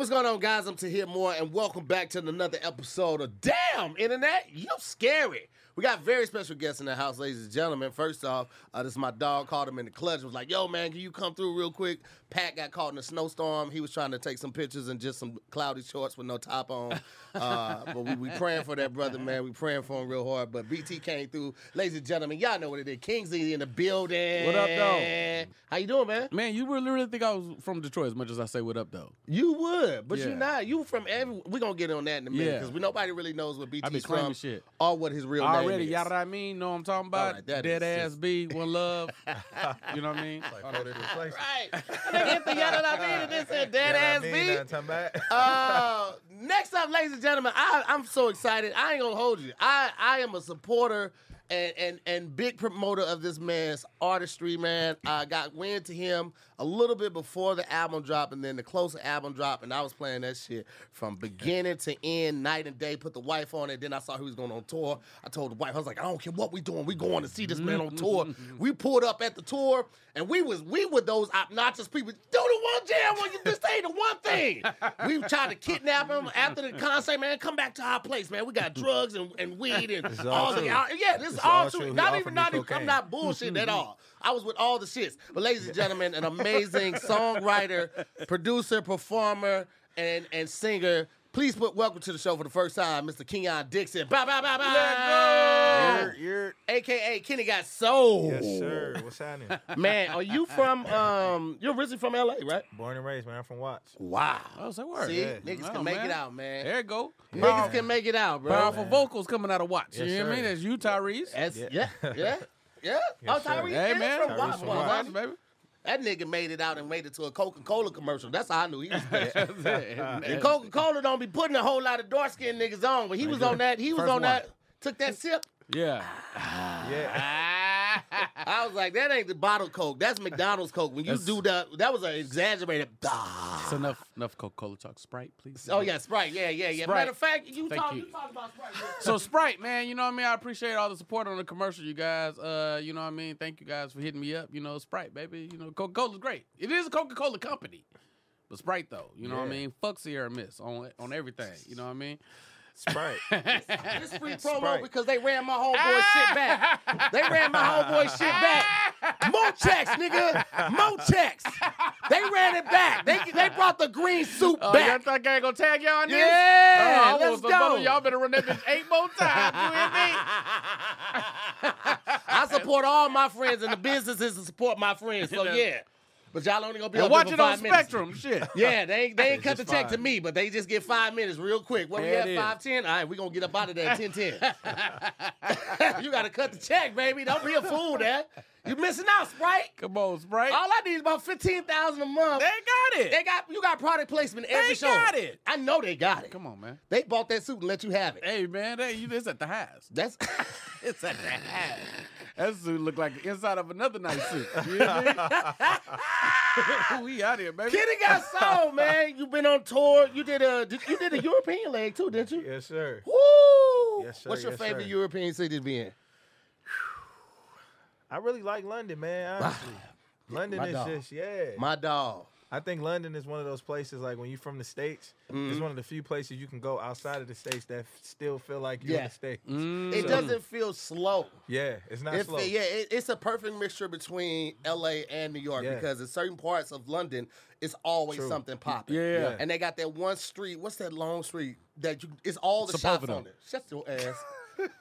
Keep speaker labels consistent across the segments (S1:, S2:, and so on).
S1: what's going on, guys? I'm Tahir Moore, and welcome back to another episode of Damn Internet. You're scary. We got very special guests in the house, ladies and gentlemen. First off, uh, this is my dog. Called him in the clutch. Was like, "Yo, man, can you come through real quick?" Pat got caught in a snowstorm. He was trying to take some pictures in just some cloudy shorts with no top on. Uh, but we, we praying for that brother, man. We praying for him real hard. But BT came through, ladies and gentlemen. Y'all know what it is. Kingsley in the building.
S2: What up, though?
S1: How you doing, man?
S2: Man, you really, really think I was from Detroit as much as I say what up though?
S1: You would, but
S2: Yeah.
S1: you not. You from every. We're gonna get on that in a minute because we nobody really knows what
S2: I be
S1: BT's
S2: claiming
S1: from
S2: shit.
S1: or what his real
S2: Already,
S1: name is.
S2: y'all know what I mean? Know what I'm talking about?
S1: right, that
S2: Dead ass B, one love. you know what I mean?
S3: Like places.
S1: Right. Nigga hit the yada I mean and this said dead
S3: Yeah,
S1: ass
S3: I mean,
S1: beat.
S3: nothing come back.
S1: Uh, next up, ladies and gentlemen, I, I'm so excited. I ain't gonna hold you. I, I am a supporter and, and and big promoter of this man's artistry, man. I got wind to him a little bit before the album drop, and then the closer album drop, and I was playing that shit from beginning to end, night and day. Put the wife on it. Then I saw he was going on tour. I told the wife, I was like, I don't care what we doing. We going to see this man on tour. we pulled up at the tour, and we was we were those obnoxious people. Do the one jam. Well, you just say the one thing. we tried to kidnap him after the concert, man. Come back to our place, man. We got drugs and, and weed and
S3: all
S1: all the
S3: true.
S1: yeah. This is all
S3: all
S1: true.
S3: true.
S1: Not even not even. I'm not bullshitting at all. I was with all the shits. But ladies and gentlemen, an amazing songwriter, producer, performer, and and singer. Please put welcome to the show for the first time, Mr. Kenyon Dixon. Bye bye bye bye.
S3: You're, you're,
S1: AKA Kenny got soul.
S3: yes, sir. What's happening?
S1: Man, are you from um you're originally from LA, right?
S3: Born and raised, man. I'm from Watts.
S1: Wow.
S2: Oh, say word.
S1: See,
S3: Yeah.
S1: niggas
S2: Oh,
S1: can make
S2: man.
S1: it out, man.
S2: There you go.
S1: Niggas can make it out, bro.
S2: Powerful vocals coming out of Watts.
S3: Yes,
S2: you know what I
S3: sir.
S2: mean? That's you, Tyrese.
S1: That's, yeah,
S3: Yeah.
S1: yeah, yeah. yeah. oh, Tyrese,
S2: Hey, man.
S1: from
S3: Tyrese
S1: Watts,
S3: from
S1: motherfucker.
S3: Watts.
S2: baby.
S1: That nigga made it out and made it to a Coca Cola commercial. That's how I knew he was. And Coca Cola don't be putting a whole lot of dark skinned niggas on, but he was on that. He was
S2: First
S1: on
S2: one.
S1: that. Took that sip.
S2: Yeah. Ah.
S3: Yeah.
S1: I was like, that ain't the bottled Coke. That's McDonald's Coke. When you
S2: That's-
S1: do that, that was an exaggerated.
S2: It's enough enough Coca-Cola talk. Sprite, please.
S1: Oh yeah, Sprite. Yeah, yeah, yeah.
S2: Sprite.
S1: Matter of fact, you
S2: Thank
S1: talk,
S2: you.
S1: you. talk about Sprite.
S2: So Sprite, man, you know what I mean. I appreciate all the support on the commercial, you guys. Uh, you know what I mean. Thank you guys for hitting me up. You know, Sprite, baby. You know, Coca Cola's great. It is a Coca Cola company, but Sprite though, you know what I mean. Fuck Sierra Mist on on everything. You know what I mean.
S3: Sprite.
S1: This free promo
S3: Sprite.
S1: because they ran my homeboy shit back. They ran my homeboy shit back. More checks, nigga. More checks. They ran it back. They they brought the green soup
S2: Oh, y'all
S1: back.
S2: think I ain't gonna tag y'all on this?
S1: Yeah,
S2: Oh, I
S1: let's go.
S2: Y'all better run that bitch eight more times. You hear me?
S1: I support all my friends and the businesses to support my friends. So yeah. But y'all only gonna be
S2: And
S1: up
S2: watch
S1: here
S2: it on
S1: five minutes.
S2: Spectrum. Shit.
S1: Yeah, they ain't, they ain't cut the check to me, but they just get five minutes real quick. What we
S2: There
S1: at
S2: it is.
S1: five ten? All right, we gonna get up out of there at ten ten. you gotta cut the check, baby. Don't be a fool, there. You missing out, Sprite.
S2: Come on, Sprite.
S1: All I need is about fifteen thousand a month.
S2: They got it.
S1: They got you got product placement every
S2: They
S1: show.
S2: got it.
S1: I know they got it.
S2: Come on, man.
S1: They bought that suit and let you have it.
S2: Hey, man, Hey, you this at the house.
S1: That's
S2: It's at the house. That suit looked like the inside of another nice suit. You hear me? we out here, baby.
S1: Kenny got soul, man. You've been on tour. You did a did- you did a European leg too, didn't you?
S3: Yes, sir.
S1: Woo!
S3: Yes, sir,
S1: What's your
S3: yes,
S1: favorite
S3: sir.
S1: European city to be in?
S3: I really like London, man. Honestly, London
S1: My
S3: is
S1: dog.
S3: just yeah.
S1: My dog.
S3: I think London is one of those places like when you're from the states,
S1: Mm-hmm.
S3: it's one of the few places you can go outside of the states that f- still feel like you're
S1: Yeah.
S3: in the states.
S2: Mm.
S1: It doesn't feel slow.
S3: Yeah, it's not
S1: It
S3: slow.
S1: yeah, it, it's a perfect mixture between LA and New York
S3: Yeah.
S1: because in certain parts of London, it's always
S3: True.
S1: something popping.
S2: Yeah.
S3: Yeah.
S1: And they got that one street. What's that long street that you? It's all the shops
S2: Sepulveda.
S1: on it. Shut your ass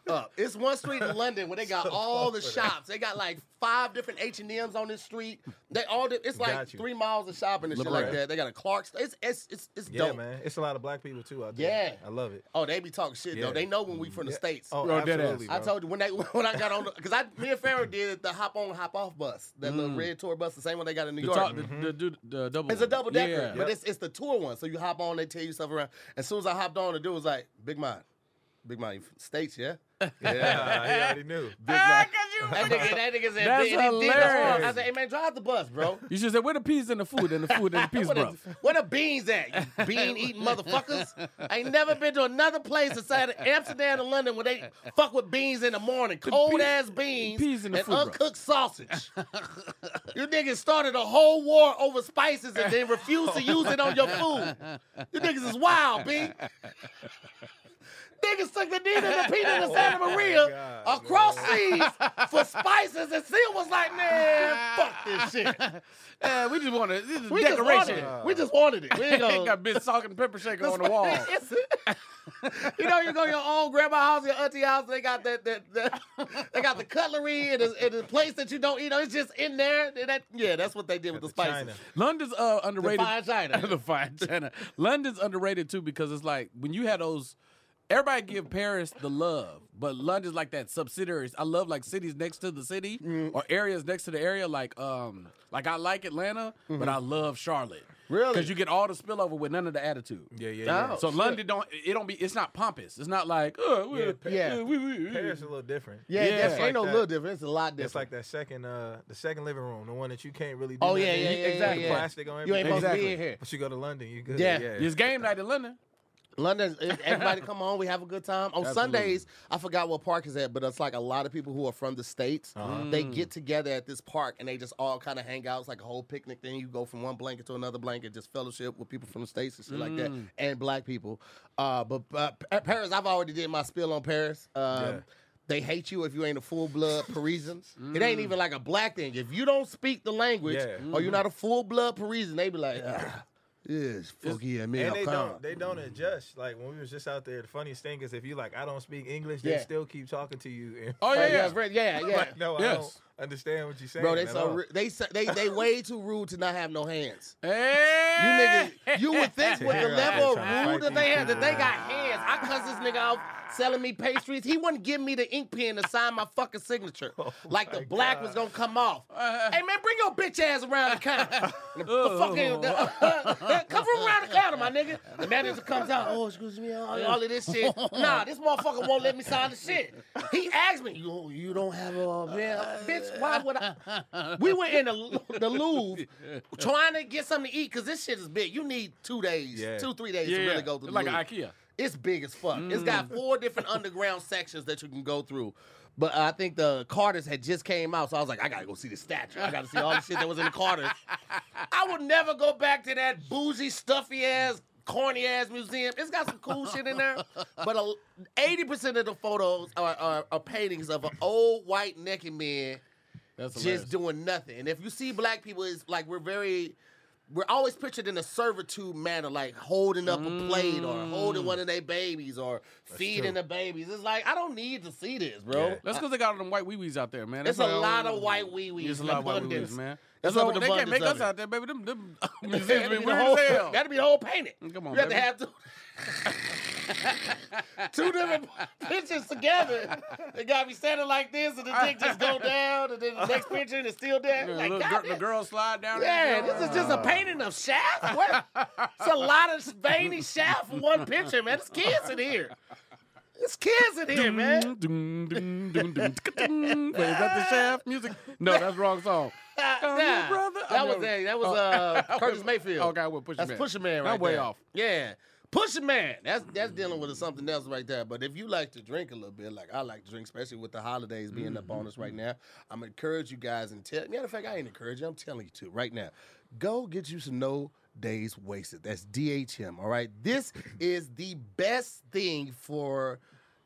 S1: up. It's one street in London where they got all the shops. They got like five different H and M's on this street. They all. di- It's like three miles of shopping and shit
S2: LeBron.
S1: like that. They got a Clark's. It's it's it's, it's
S3: Yeah,
S1: dope.
S3: man. It's a lot of black people too out there.
S1: Yeah.
S3: I love it.
S1: Oh, they be talking shit though. They know when we from the
S3: Yeah.
S1: states.
S3: Oh,
S2: dead
S3: absolutely.
S2: ass.
S1: I told you when they when I got on because I me and Farrah did the hop on hop off bus, that little mm. red tour bus, the same one they got in New
S2: The,
S1: York.
S2: top, the, mm-hmm. the, the, the double.
S1: It's a double decker,
S2: Yeah.
S1: but it's it's the tour one. So you hop on, they tell you stuff around. As soon as I hopped on, the dude was like, "Big man, big man, you from states, yeah."
S3: Yeah, he already knew.
S1: Big
S2: Ah,
S1: man.
S2: you.
S1: That nigga, that nigga said,
S2: That's
S1: and he did the arm.
S2: hilarious.
S1: I said, hey man, drive the bus, bro.
S2: You should say, where the peas and the food and the food and the peas,
S1: Where
S2: bro.
S1: the, where the beans at? You bean eating motherfuckers. I ain't never been to another place inside of Amsterdam or London where they fuck with beans in the morning. Cold
S2: pea-
S1: ass beans
S2: peas in the
S1: and
S2: food, bro.
S1: uncooked sausage. you niggas started a whole war over spices and then refused to use it on your food. You niggas is wild, B. Niggas took the Nina and the Peanut and Santa
S3: Oh
S1: Maria
S3: God,
S1: across seas for spices and still was like, man, fuck this shit.
S2: Yeah, we just want to. This is
S1: We just wanted
S2: decoration.
S1: it. We just wanted it. We ain't gonna,
S2: got big salt and pepper shaker on the wall.
S1: You know, you go to your own grandma house, your auntie house. They got that, that, that they got the cutlery and the, and the place that you don't eat. It's just in there. That, yeah, that's what they did with the
S3: the
S1: spices.
S3: China.
S2: London's uh, underrated.
S1: fine China.
S2: the fine China. London's underrated too because it's like when you had those. Everybody give Paris the love, but London's like that subsidiaries. I love like cities next to the city
S1: Mm.
S2: or areas next to the area. Like um, like I like Atlanta, but I love Charlotte.
S1: Mm-hmm. Really?
S2: Because you get all the spillover with none of the attitude.
S3: Yeah, yeah, yeah.
S1: Oh.
S2: So
S1: shit.
S2: London don't it don't be it's not pompous. It's not like oh
S3: Yeah,
S2: yeah,
S3: Pa-
S1: Yeah.
S2: we, we, we.
S3: Paris is a little different.
S1: Yeah,
S2: Yeah.
S1: that's,
S2: It's
S1: ain't no
S3: like
S1: little
S3: that.
S1: different. It's a lot different.
S3: It's like that second, uh, the second living room, the one that you can't really do.
S1: Oh, yeah,
S3: nothing
S1: yeah, yeah,
S3: Exactly.
S1: yeah, yeah.
S3: Plastic on everything.
S1: you ain't
S3: everything.
S1: supposed to be in here.
S3: But you go to London, you good.
S1: Yeah.
S3: Yeah,
S2: It's game night in London.
S1: London, everybody come on. We have a good time. On
S2: Absolutely.
S1: Sundays, I forgot what park is at, but it's like a lot of people who are from the states.
S3: Uh-huh.
S1: They get together at this park and they just all kind of hang out. It's like a whole picnic thing. You go from one blanket to another blanket, just fellowship with people from the states and shit like that,
S2: Mm.
S1: and black people. Uh, but uh, Paris, I've already did my spill on Paris. Um,
S3: Yeah.
S1: They hate you if you ain't a full blood Parisian. It
S2: Mm.
S1: ain't even like a black thing. If you don't speak the language
S3: Yeah.
S1: or you're not a full blood Parisian, they be like, ah, yes, fuck yeah, me,
S3: And they
S1: come.
S3: don't they don't adjust. Like when we was just out there, the funniest thing is if you like I don't speak English, they
S1: Yeah.
S3: still keep talking to you. And
S2: Oh yeah,
S1: Right,
S2: yeah.
S1: yeah, yeah, yeah.
S3: like, no, I
S2: Yes.
S3: Don't understand what you're saying.
S1: Bro, they
S3: at
S1: so ru- they so- they they way too rude to not have no hands. You
S2: Hey,
S1: niggas, you would think with the level of rude that they
S3: these
S1: have that they got hands. I cuss this nigga out selling me pastries. He wouldn't give me the ink pen to sign my fucking signature. Oh like the black
S3: God.
S1: was gonna come off. Uh-huh. hey man, bring your bitch ass around the counter. The, oh. the fucking the- come from around the counter, my nigga. The manager comes out. Oh, excuse me, all, all of this shit. Nah, this motherfucker won't let me sign the shit. He asked me, you you don't have a man, bitch. Why would I? We went in the, the Louvre trying to get something to eat because this shit is big. You need two days,
S3: Yeah.
S1: two three days
S2: yeah,
S1: to really go through.
S2: Like
S1: the
S2: an
S1: Louvre.
S2: IKEA.
S1: It's big as fuck. It's got mm. four different underground sections that you can go through. But I think the Carters had just came out, so I was like, I gotta go see the statue. I gotta see all the shit that was in the Carters. I would never go back to that bougie, stuffy ass, corny ass museum. It's got some cool shit in there, but eighty percent of the photos are, are, are paintings of an old white naked man
S2: That's
S1: just
S2: hilarious.
S1: doing nothing. And if you see black people, it's like we're very, we're always pictured in a servitude manner, like holding up a plate or holding mm. one of their babies or feeding
S3: true.
S1: the babies. It's like I don't need to see this, bro.
S3: Yeah.
S2: That's because they got all them white wee wees out there, man.
S1: It's
S2: That's
S1: a lot of white wee wees.
S2: It's a lot of white wee wees, man.
S1: That's
S2: That's
S1: in
S2: they can't make us
S1: it.
S2: out there, baby. Them, them
S1: That'd
S2: museums
S1: be
S2: be
S1: the
S2: weird
S1: whole-
S2: as hell.
S1: That'd be the whole painting.
S2: Come on,
S1: you have to have two, two different pictures together. They got me standing like this, and the dick just go down, and then the next picture and it's still there.
S2: Yeah,
S1: Like,
S2: little the girl slide down.
S1: Yeah, this is just a painting of Shaft. What? It's a lot of veiny Shaft for one picture, man. There's kids in here. There's kids in here, man.
S2: Wait, is that the shaft music? No, that's the wrong song.
S1: Nah,
S2: brother.
S1: That was that was uh, Curtis Mayfield.
S2: Okay, I will push
S1: That's. Pusher Man right
S2: I'm way
S1: there.
S2: off.
S1: Yeah. Pusher Man. That's that's dealing with something else right there. But if you like to drink a little bit, like I like to drink, especially with the holidays being up on us right mm-hmm. now, I'm encourage you guys and tell matter of fact, I ain't encourage you, I'm telling you to right now. Go get you some no days wasted. That's DHM. All right. This is the best thing for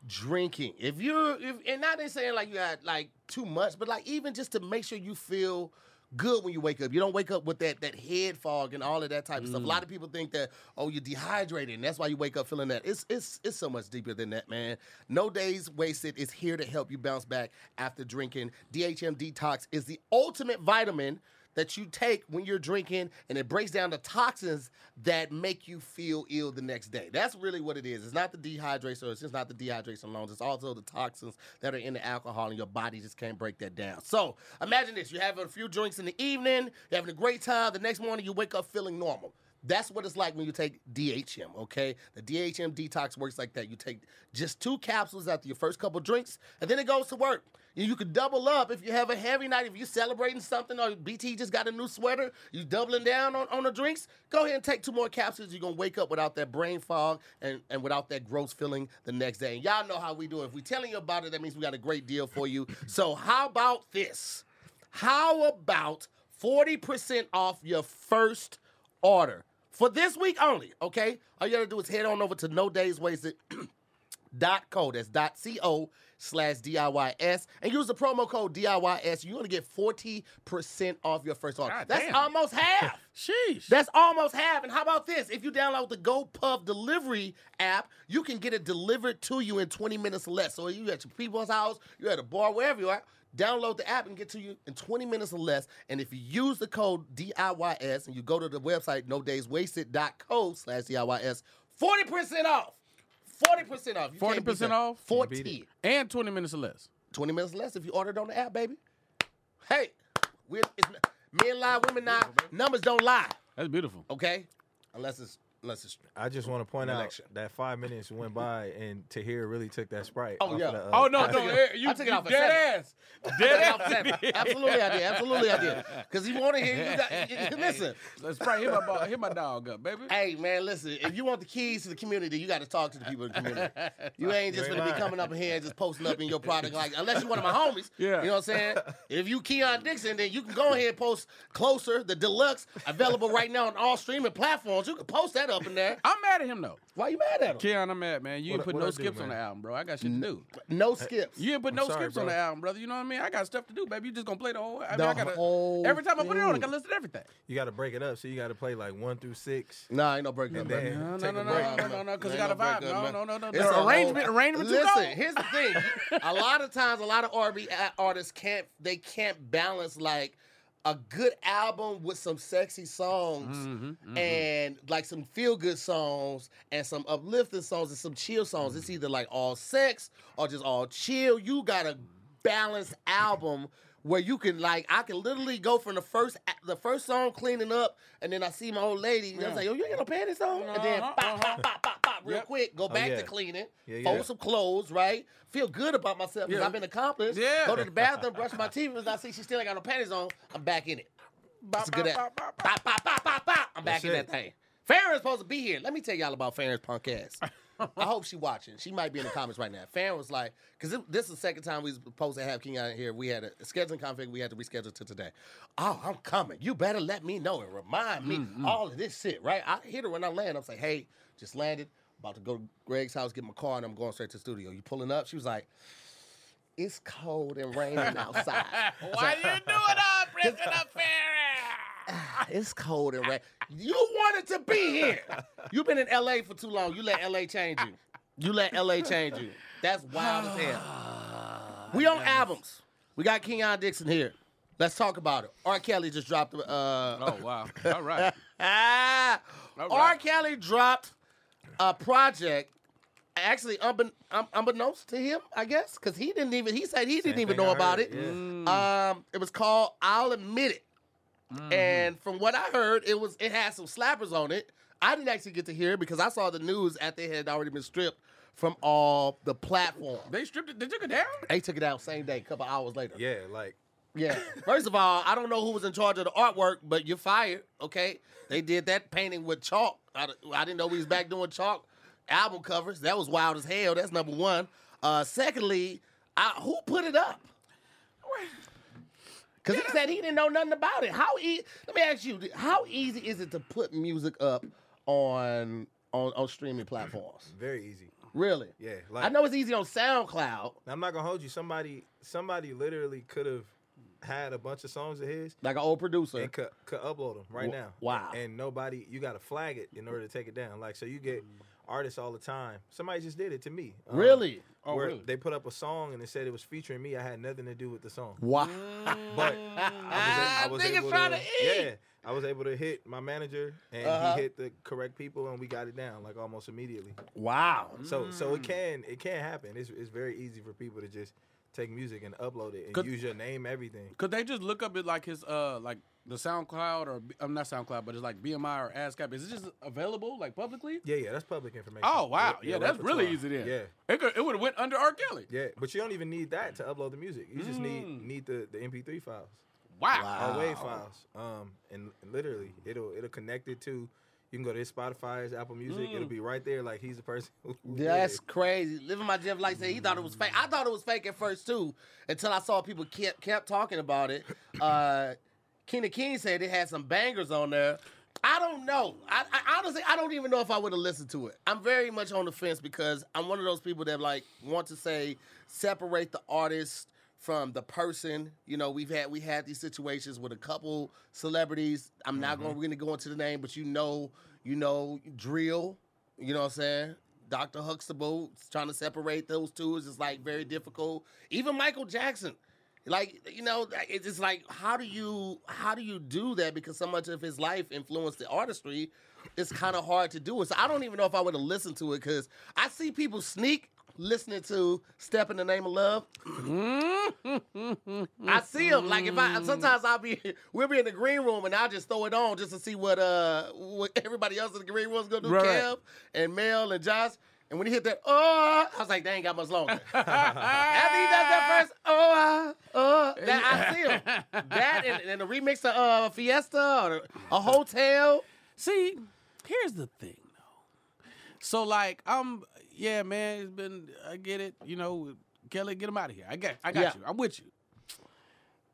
S1: drinking. If you're if and not they saying like you got like too much, but like even just to make sure you feel good when you wake up. You don't wake up with that that head fog and all of that type of stuff. A mm. lot of people think that oh you're dehydrated and that's why you wake up feeling that. It's it's it's so much deeper than that, man. No days wasted is here to help you bounce back after drinking. DHM Detox is the ultimate vitamin that you take when you're drinking and it breaks down the toxins that make you feel ill the next day. That's really what it is. It's not the dehydration, it's just not the dehydration alone. It's also the toxins that are in the alcohol and your body just can't break that down. So imagine this. You're having a few drinks in the evening, you're having a great time. The next morning you wake up feeling normal. That's what it's like when you take DHM, okay? The DHM detox works like that. You take just two capsules after your first couple drinks, and then it goes to work. You you could double up if you have a heavy night, if you're celebrating something, or BT just got a new sweater, you doubling down on, on the drinks, go ahead and take two more capsules. You're gonna wake up without that brain fog and, and without that gross feeling the next day. And y'all know how we do. If we're telling you about it, that means we got a great deal for you. So how about this? How about 40% off your first order for this week only? Okay. All you gotta do is head on over to no days wasted dot co. That's dot co slash DIYS. And use the promo code DIYS. You're gonna get 40% off your first order.
S2: God
S1: That's
S2: damn.
S1: almost half.
S2: Sheesh.
S1: That's almost half. And how about this? If you download the GoPuff delivery app, you can get it delivered to you in 20 minutes or less. So you at your people's house, you're at a bar, wherever you are, download the app and get to you in 20 minutes or less. And if you use the code DIYS and you go to the website nodayswasted.co slash DIYS, 40% off. 40% off. You can't
S2: 40% off?
S1: 40.
S2: and 20 minutes or less.
S1: 20 minutes less if you ordered on the app, baby. Hey, we're, it's, men lie, women lie. Numbers don't lie.
S2: That's beautiful.
S1: Okay, unless it's unless it's.
S3: I just want to point
S1: An
S3: out
S1: election.
S3: that five minutes went by and Tahir really took that sprite.
S1: Oh, yeah.
S3: the, uh,
S2: Oh, no,
S3: I
S2: no.
S3: it-
S2: You,
S1: I took it off at
S2: dead ass.
S1: Dead ass. seven. Absolutely, I did. Absolutely, I did. Because he wanted to hear you. Got, listen,
S2: Let's spray hit my, ball, hit my dog up, baby.
S1: hey man, listen. If you want the keys to the community, you got to talk to the people in the community. You ain't just
S3: You ain't
S1: gonna be coming up in here and just posting up in your product like unless you're one of my homies.
S2: Yeah.
S1: You know what I'm saying? If you Kenyon Dixon, then you can go ahead and post closer, the deluxe, available right now on all streaming platforms. You can post that up in there.
S2: I'm mad at him, though.
S1: Why you mad at him?
S2: Kenyon, I'm mad, man. You
S3: What-
S2: didn't put
S3: what
S2: no
S3: I do,
S2: skips on
S3: man?
S2: the album, bro. I got shit to do.
S1: No skips.
S2: You didn't put
S3: I'm
S2: no
S3: sorry,
S2: skips on
S3: bro.
S2: the album, brother. You know what I mean? I got stuff to do, baby. You just gonna play the whole. I mean,
S1: The
S2: I gotta,
S1: whole
S2: every time I put it on, I
S1: thing.
S2: gotta listen to everything.
S3: You got to break it up, so you got to play like one through six.
S1: Nah, ain't no breaking up.
S3: And
S1: baby.
S3: then-
S2: No, no,
S3: Take
S2: no,
S3: a
S2: no,
S3: break.
S2: no, no, no, because it got a
S1: no
S2: vibe.
S1: breakup,
S2: No,
S1: man.
S2: no, no, no.
S1: It's
S2: The
S1: a
S2: arrangement, arrangement too
S1: Listen,
S2: cold.
S1: here's the thing. a lot of times, a lot of R&B a- uh, artists can't they can't balance like a good album with some sexy songs
S2: Mm-hmm,
S1: and like some feel good songs and some uplifting songs and some chill songs. It's either like all sex or just all chill. You got a balanced album where you can like I can literally go from the first the first song cleaning up and then I see my old lady and I
S2: Yeah.
S1: like, "Yo, you ain't got no panties on?" And then
S2: Uh-huh,
S1: pop,
S2: uh-huh.
S1: pop, pop, pop, pop, real
S2: Yep.
S1: quick, go oh, back
S3: yeah.
S1: to cleaning,
S3: Yeah,
S1: fold
S3: yeah.
S1: some clothes, right? Feel good about myself because
S2: Yeah.
S1: I've been accomplished.
S2: Yeah.
S1: Go to the bathroom, brush my teeth, and I see she still ain't got no panties on. I'm back in it. That's a good
S2: Bop, bop, bop, bop.
S1: I'm back
S3: That's
S1: in that
S3: it.
S1: thing. Farron's supposed to be here. Let me tell y'all about Farron's punk ass. I hope she watching. She might be in the comments right now. Farron was like, because this is the second time we was supposed to have King out here. We had a scheduling conflict. We had to reschedule to today. Oh, I'm coming. You better let me know and remind me mm-hmm. all of this shit, right? I hit her when I land. I'm like, hey, just landed. About to go to Greg's house, get my car, and I'm going straight to the studio. You pulling up? She was like, it's cold and raining outside.
S2: Why you doing all President Ferry?
S1: It's cold and rain. You wanted to be here. You've been in LA for too long. You let LA change you. You let LA change you. That's wild as hell. We on albums. We got Kenyon Dixon here. Let's talk about it. R. Kelly just dropped. Uh,
S2: Oh wow! All right.
S1: ah,
S2: All
S1: R. Kelly dropped a project. Actually, unbe- um, unbeknownst to him, I guess, because he didn't even. He said he didn't
S3: Same
S1: even know
S3: I
S1: about
S3: heard,
S1: it.
S3: yeah.
S1: Um, it was called "I'll Admit It." And from what I heard, it was it had some slappers on it. I didn't actually get to hear it because I saw the news after it had already been stripped from all the platforms.
S2: They stripped it. They took it down.
S1: They took it out same day, a couple hours later.
S3: Yeah, like
S1: Yeah. First of all, I don't know who was in charge of the artwork, but you're fired. Okay. They did that painting with chalk. I, I didn't know he was back doing chalk album covers. That was wild as hell. That's number one. Uh, secondly, I, who put it up? Because he said he didn't know nothing about it. How e- Let me ask you, how easy is it to put music up on on, on streaming platforms?
S3: very easy.
S1: Really?
S3: Yeah, like
S1: I know it's easy on SoundCloud,
S3: I'm not gonna hold you. Somebody, somebody literally could have had a bunch of songs of his
S1: like an old producer.
S3: and could, could upload them right
S1: Wa-
S3: now.
S1: wow.
S3: And nobody, you got to flag it in order to take it down. Like so, you get artists all the time. Somebody just did it to me. Um,
S1: Really?
S2: Oh,
S3: where
S2: really?
S3: They put up a song and they said it was featuring me. I had nothing to do with the song.
S1: Wow.
S3: But I was, a- I was able to,
S1: to
S3: yeah, I was able to hit my manager and
S1: Uh-huh.
S3: he hit the correct people and we got it down like almost immediately.
S1: Wow.
S3: So so
S1: Mm.
S3: it can it can happen. It's it's very easy for people to just take music and upload it and use your name, everything.
S2: Could they just look up it like his uh like the SoundCloud or I'm not SoundCloud, but it's like BMI or ASCAP. Is it just available like publicly?
S3: Yeah, yeah, that's public information.
S2: Oh wow, yeah, that's really easy then.
S3: Yeah,
S2: it could, it would have went under R. Kelly.
S3: yeah, but you don't even need that to upload the music. You just need
S2: Mm.
S3: need the, the MP3 files
S2: Wow.
S1: Wow.
S3: or WAV files. Um, and literally, it'll it'll connect it to. You can go to his Spotify, his Apple Music.
S2: Mm.
S3: It'll be right there, like he's the person.
S1: That's crazy. Living my Jeff like said he thought it was fake. I thought it was fake at first too, until I saw people kept kept talking about it. Uh Keena King said it had some bangers on there. I don't know. I, I honestly I don't even know if I would have listened to it. I'm very much on the fence because I'm one of those people that like want to say separate the artist from the person. You know, we've had we had these situations with a couple celebrities. I'm not going to mm-hmm. really go into the name, but you know, you know, drill. You know what I'm saying? Dr. Huxtable trying to separate those two is just like very difficult. Even Michael Jackson, like you know, it's just like how do you how do you do that? Because so much of his life influenced the artistry. It's kind of hard to do it. So I don't even know if I would have listened to it because I see people sneak listening to "Step in the Name of Love." I see them like if I sometimes I'll be we'll be in the green room and I'll just throw it on just to see what uh what everybody else in the green room's gonna do.
S2: Right.
S1: Kev and Mel and Josh. And when he hit that, oh, I was like, they ain't got much longer. After he does that first, oh, oh, that, I see him. That and, and the remix of uh, Fiesta or a hotel.
S2: See, here's the thing though. So like, I'm yeah, man. It's been I get it. You know, Kelly, get him out of here. I got, I got
S1: Yeah.
S2: you. I'm with you.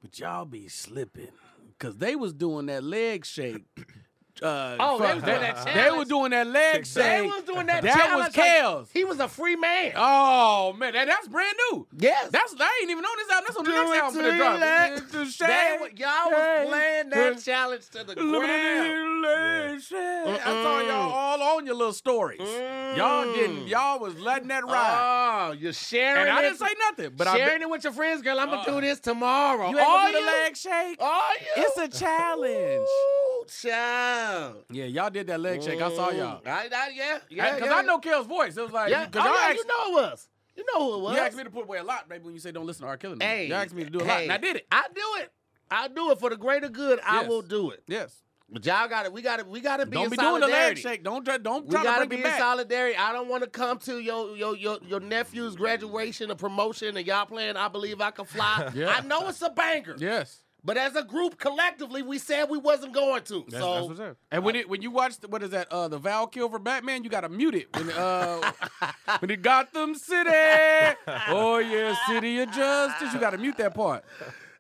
S2: But y'all be slipping because they was doing that leg shake. Uh,
S1: Oh, they that
S2: They
S1: challenge.
S2: were doing that leg
S3: TikTok.
S1: They was doing that.
S2: Challenge That
S1: challenge
S2: was
S1: like
S2: Kels.
S1: he was a free man.
S2: Oh man, that, that's brand new.
S1: yes.
S2: That's that ain't even on this album. That's on the next album for the drop.
S1: They
S2: shake,
S1: y'all was playing that challenge to the ground.
S2: shake. I saw y'all all on your little stories. Y'all didn't. Y'all was letting that ride.
S1: Oh, you're sharing
S2: and I didn't say nothing. But I
S1: sharing it with your friends, girl. I'm gonna
S2: Uh,
S1: do this tomorrow.
S2: you ain't gonna do the leg shake.
S1: Are you?
S2: It's a challenge.
S1: Child.
S2: Yeah, y'all did that leg shake. I saw y'all.
S1: Mm, I, I, yeah, yeah.
S2: Because
S1: yeah.
S2: I know Kel's voice. It was like,
S1: Yeah, oh,
S2: y'all
S1: yeah,
S2: asked,
S1: you know it was. You know who it was.
S2: you asked me to put away a lot, baby, when you say don't listen to R. Kelly.
S1: Hey,
S2: you asked me to do a lot, and I did it.
S1: I do it. I do it for the greater good. I will do it.
S2: Yes.
S1: But y'all got it. We got it. We got to be
S2: Don't
S1: in
S2: be doing the leg
S1: solidarity.
S2: shake. Don't try, don't
S1: We
S2: try to
S1: gotta be in
S2: back.
S1: solidarity. I don't want to come to your your your your nephew's graduation or promotion and y'all playing I Believe I Can Fly.
S2: Yeah.
S1: I know it's a banger.
S2: Yes.
S1: But as a group, collectively, we said we wasn't going to.
S2: That's,
S1: so
S2: that's what's up. And when it when you watch the, what is that uh the Val Kilmer Batman, you gotta mute it when uh when it Gotham City. Oh yeah, City of Justice. You gotta mute that part.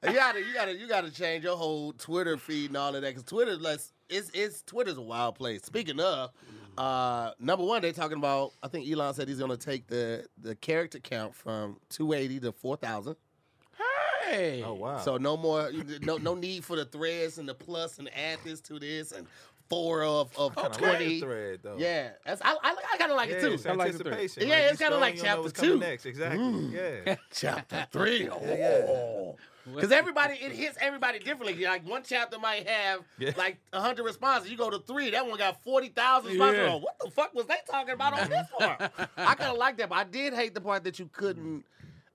S1: you gotta you gotta you gotta change your whole Twitter feed and all of that because Twitter less it's it's Twitter's a wild place. Speaking of, uh, number one, they're talking about. I think Elon said he's gonna take the the character count from 280 to 4,000.
S2: Hey.
S3: Oh wow.
S1: So no more, no no need for the threads and the plus and add this to this and four of of
S3: Kinda like the
S1: twenty.
S3: thread though.
S1: Yeah, that's I I, I kind of like
S3: Yeah,
S1: it too.
S3: it's
S2: I like
S3: anticipation.
S1: Yeah,
S3: you
S1: it's kinda like
S3: you don't know
S1: chapter two.
S3: Next, exactly. Mm. Yeah.
S1: chapter three.
S3: yeah. Oh.
S1: Because everybody, it hits everybody differently. Like one chapter might have
S3: Yeah.
S1: like hundred responses. You go to three, that one got forty thousand responses.
S2: Yeah.
S1: Oh, what the fuck was they talking about on this part? I kind of like that, but I did hate the part that you couldn't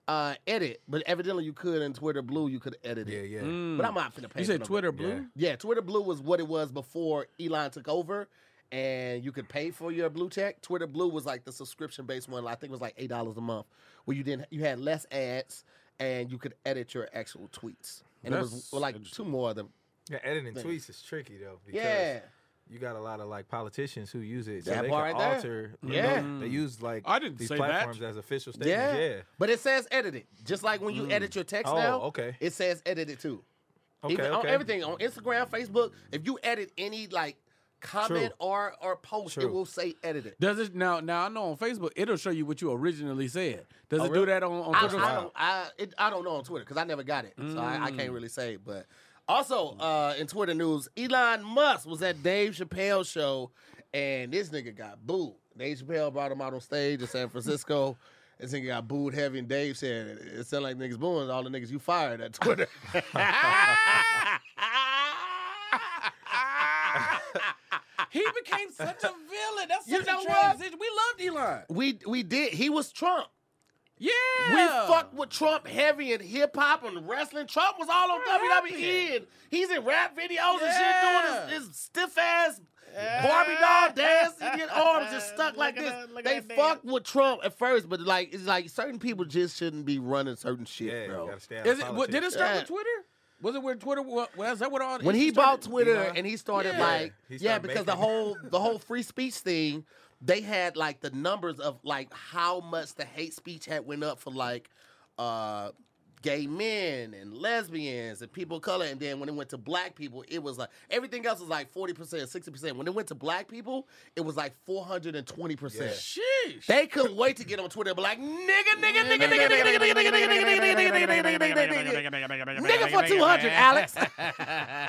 S1: uh, edit. But evidently, you could in Twitter Blue. You could edit
S3: Yeah,
S1: it.
S3: yeah.
S2: Mm.
S1: But I'm not finna pay.
S2: You said
S1: no-
S2: Twitter blue?
S1: Yeah, Twitter Blue was what it was before Elon took over, and you could pay for your blue check. Twitter Blue was like the subscription based one. I think it was like eight dollars a month, where you didn't you had less ads and you could edit your actual tweets. And it was well, like two more of them.
S3: Yeah, editing
S1: Thing.
S3: tweets is tricky though. Because
S1: Yeah,
S3: You got a lot of like politicians who use it. So
S1: That
S3: they
S1: part
S3: can
S1: right there.
S3: alter. you
S1: Yeah.
S3: know, mm. they use like
S2: I didn't
S3: these
S2: say that.
S3: platforms as official
S1: yeah,
S3: statements. Yeah.
S1: But it says edited. just like when you mm. edit your text
S3: Oh,
S1: now.
S3: okay.
S1: It says edited too.
S3: Okay.
S1: Even on everything on Instagram, Facebook. If you edit any like comment
S3: True.
S1: or or post, it will say edited.
S2: Does it now? Now I know on Facebook it'll show you what you originally said. Does
S1: Oh,
S2: it
S1: really?
S2: do that on, on
S1: I,
S2: Twitter?
S1: I don't. I, it, I don't know on Twitter because I never got it, so I, I can't mm. really say. But also uh, in Twitter news, Elon Musk was at Dave Chappelle show, and this nigga got booed. Dave Chappelle brought him out on stage in San Francisco. This nigga got booed heavy, and Dave said it sounded like niggas booing all the niggas you fired at Twitter.
S2: he became such a villain. That's
S1: You
S2: such
S1: know
S2: a
S1: what?
S2: We loved Elon.
S1: we we did. He was Trump.
S2: Yeah.
S1: We fucked with Trump heavy in hip hop and wrestling. Trump was all on
S2: We're
S1: WWE
S2: happy.
S1: and he's in rap videos
S2: Yeah.
S1: and shit doing his, his stiff ass
S2: Yeah.
S1: Barbie doll dance. He get arms just stuck like this.
S2: that-
S1: They fucked with Trump at first, but like it's like certain people just shouldn't be running certain shit,
S3: Yeah,
S1: bro.
S3: you gotta stay out
S2: Is it? What, did it start
S1: Yeah.
S2: with Twitter? Was it where Twitter? wa- Was that what all?
S1: when
S2: it
S1: he
S2: started?
S1: bought Twitter
S3: Elon?
S1: and he started
S2: Yeah.
S1: like
S3: He
S1: yeah,
S3: started
S1: because the whole the whole free speech thing, they had like the numbers of like how much the hate speech had went up for like uh gay men and lesbians and people of color and then when it went to black people it was like everything else was like 40% 60% when it went to black people it was like 420%
S2: Sheesh.
S1: they couldn't wait to get on Twitter and be like, nigga, nigga, nigga, nigga, nigga, nigga, nigga, nigga, nigga, nigga, nigga, nigga, nigga, nigga, nigga, nigga for 200, Alex.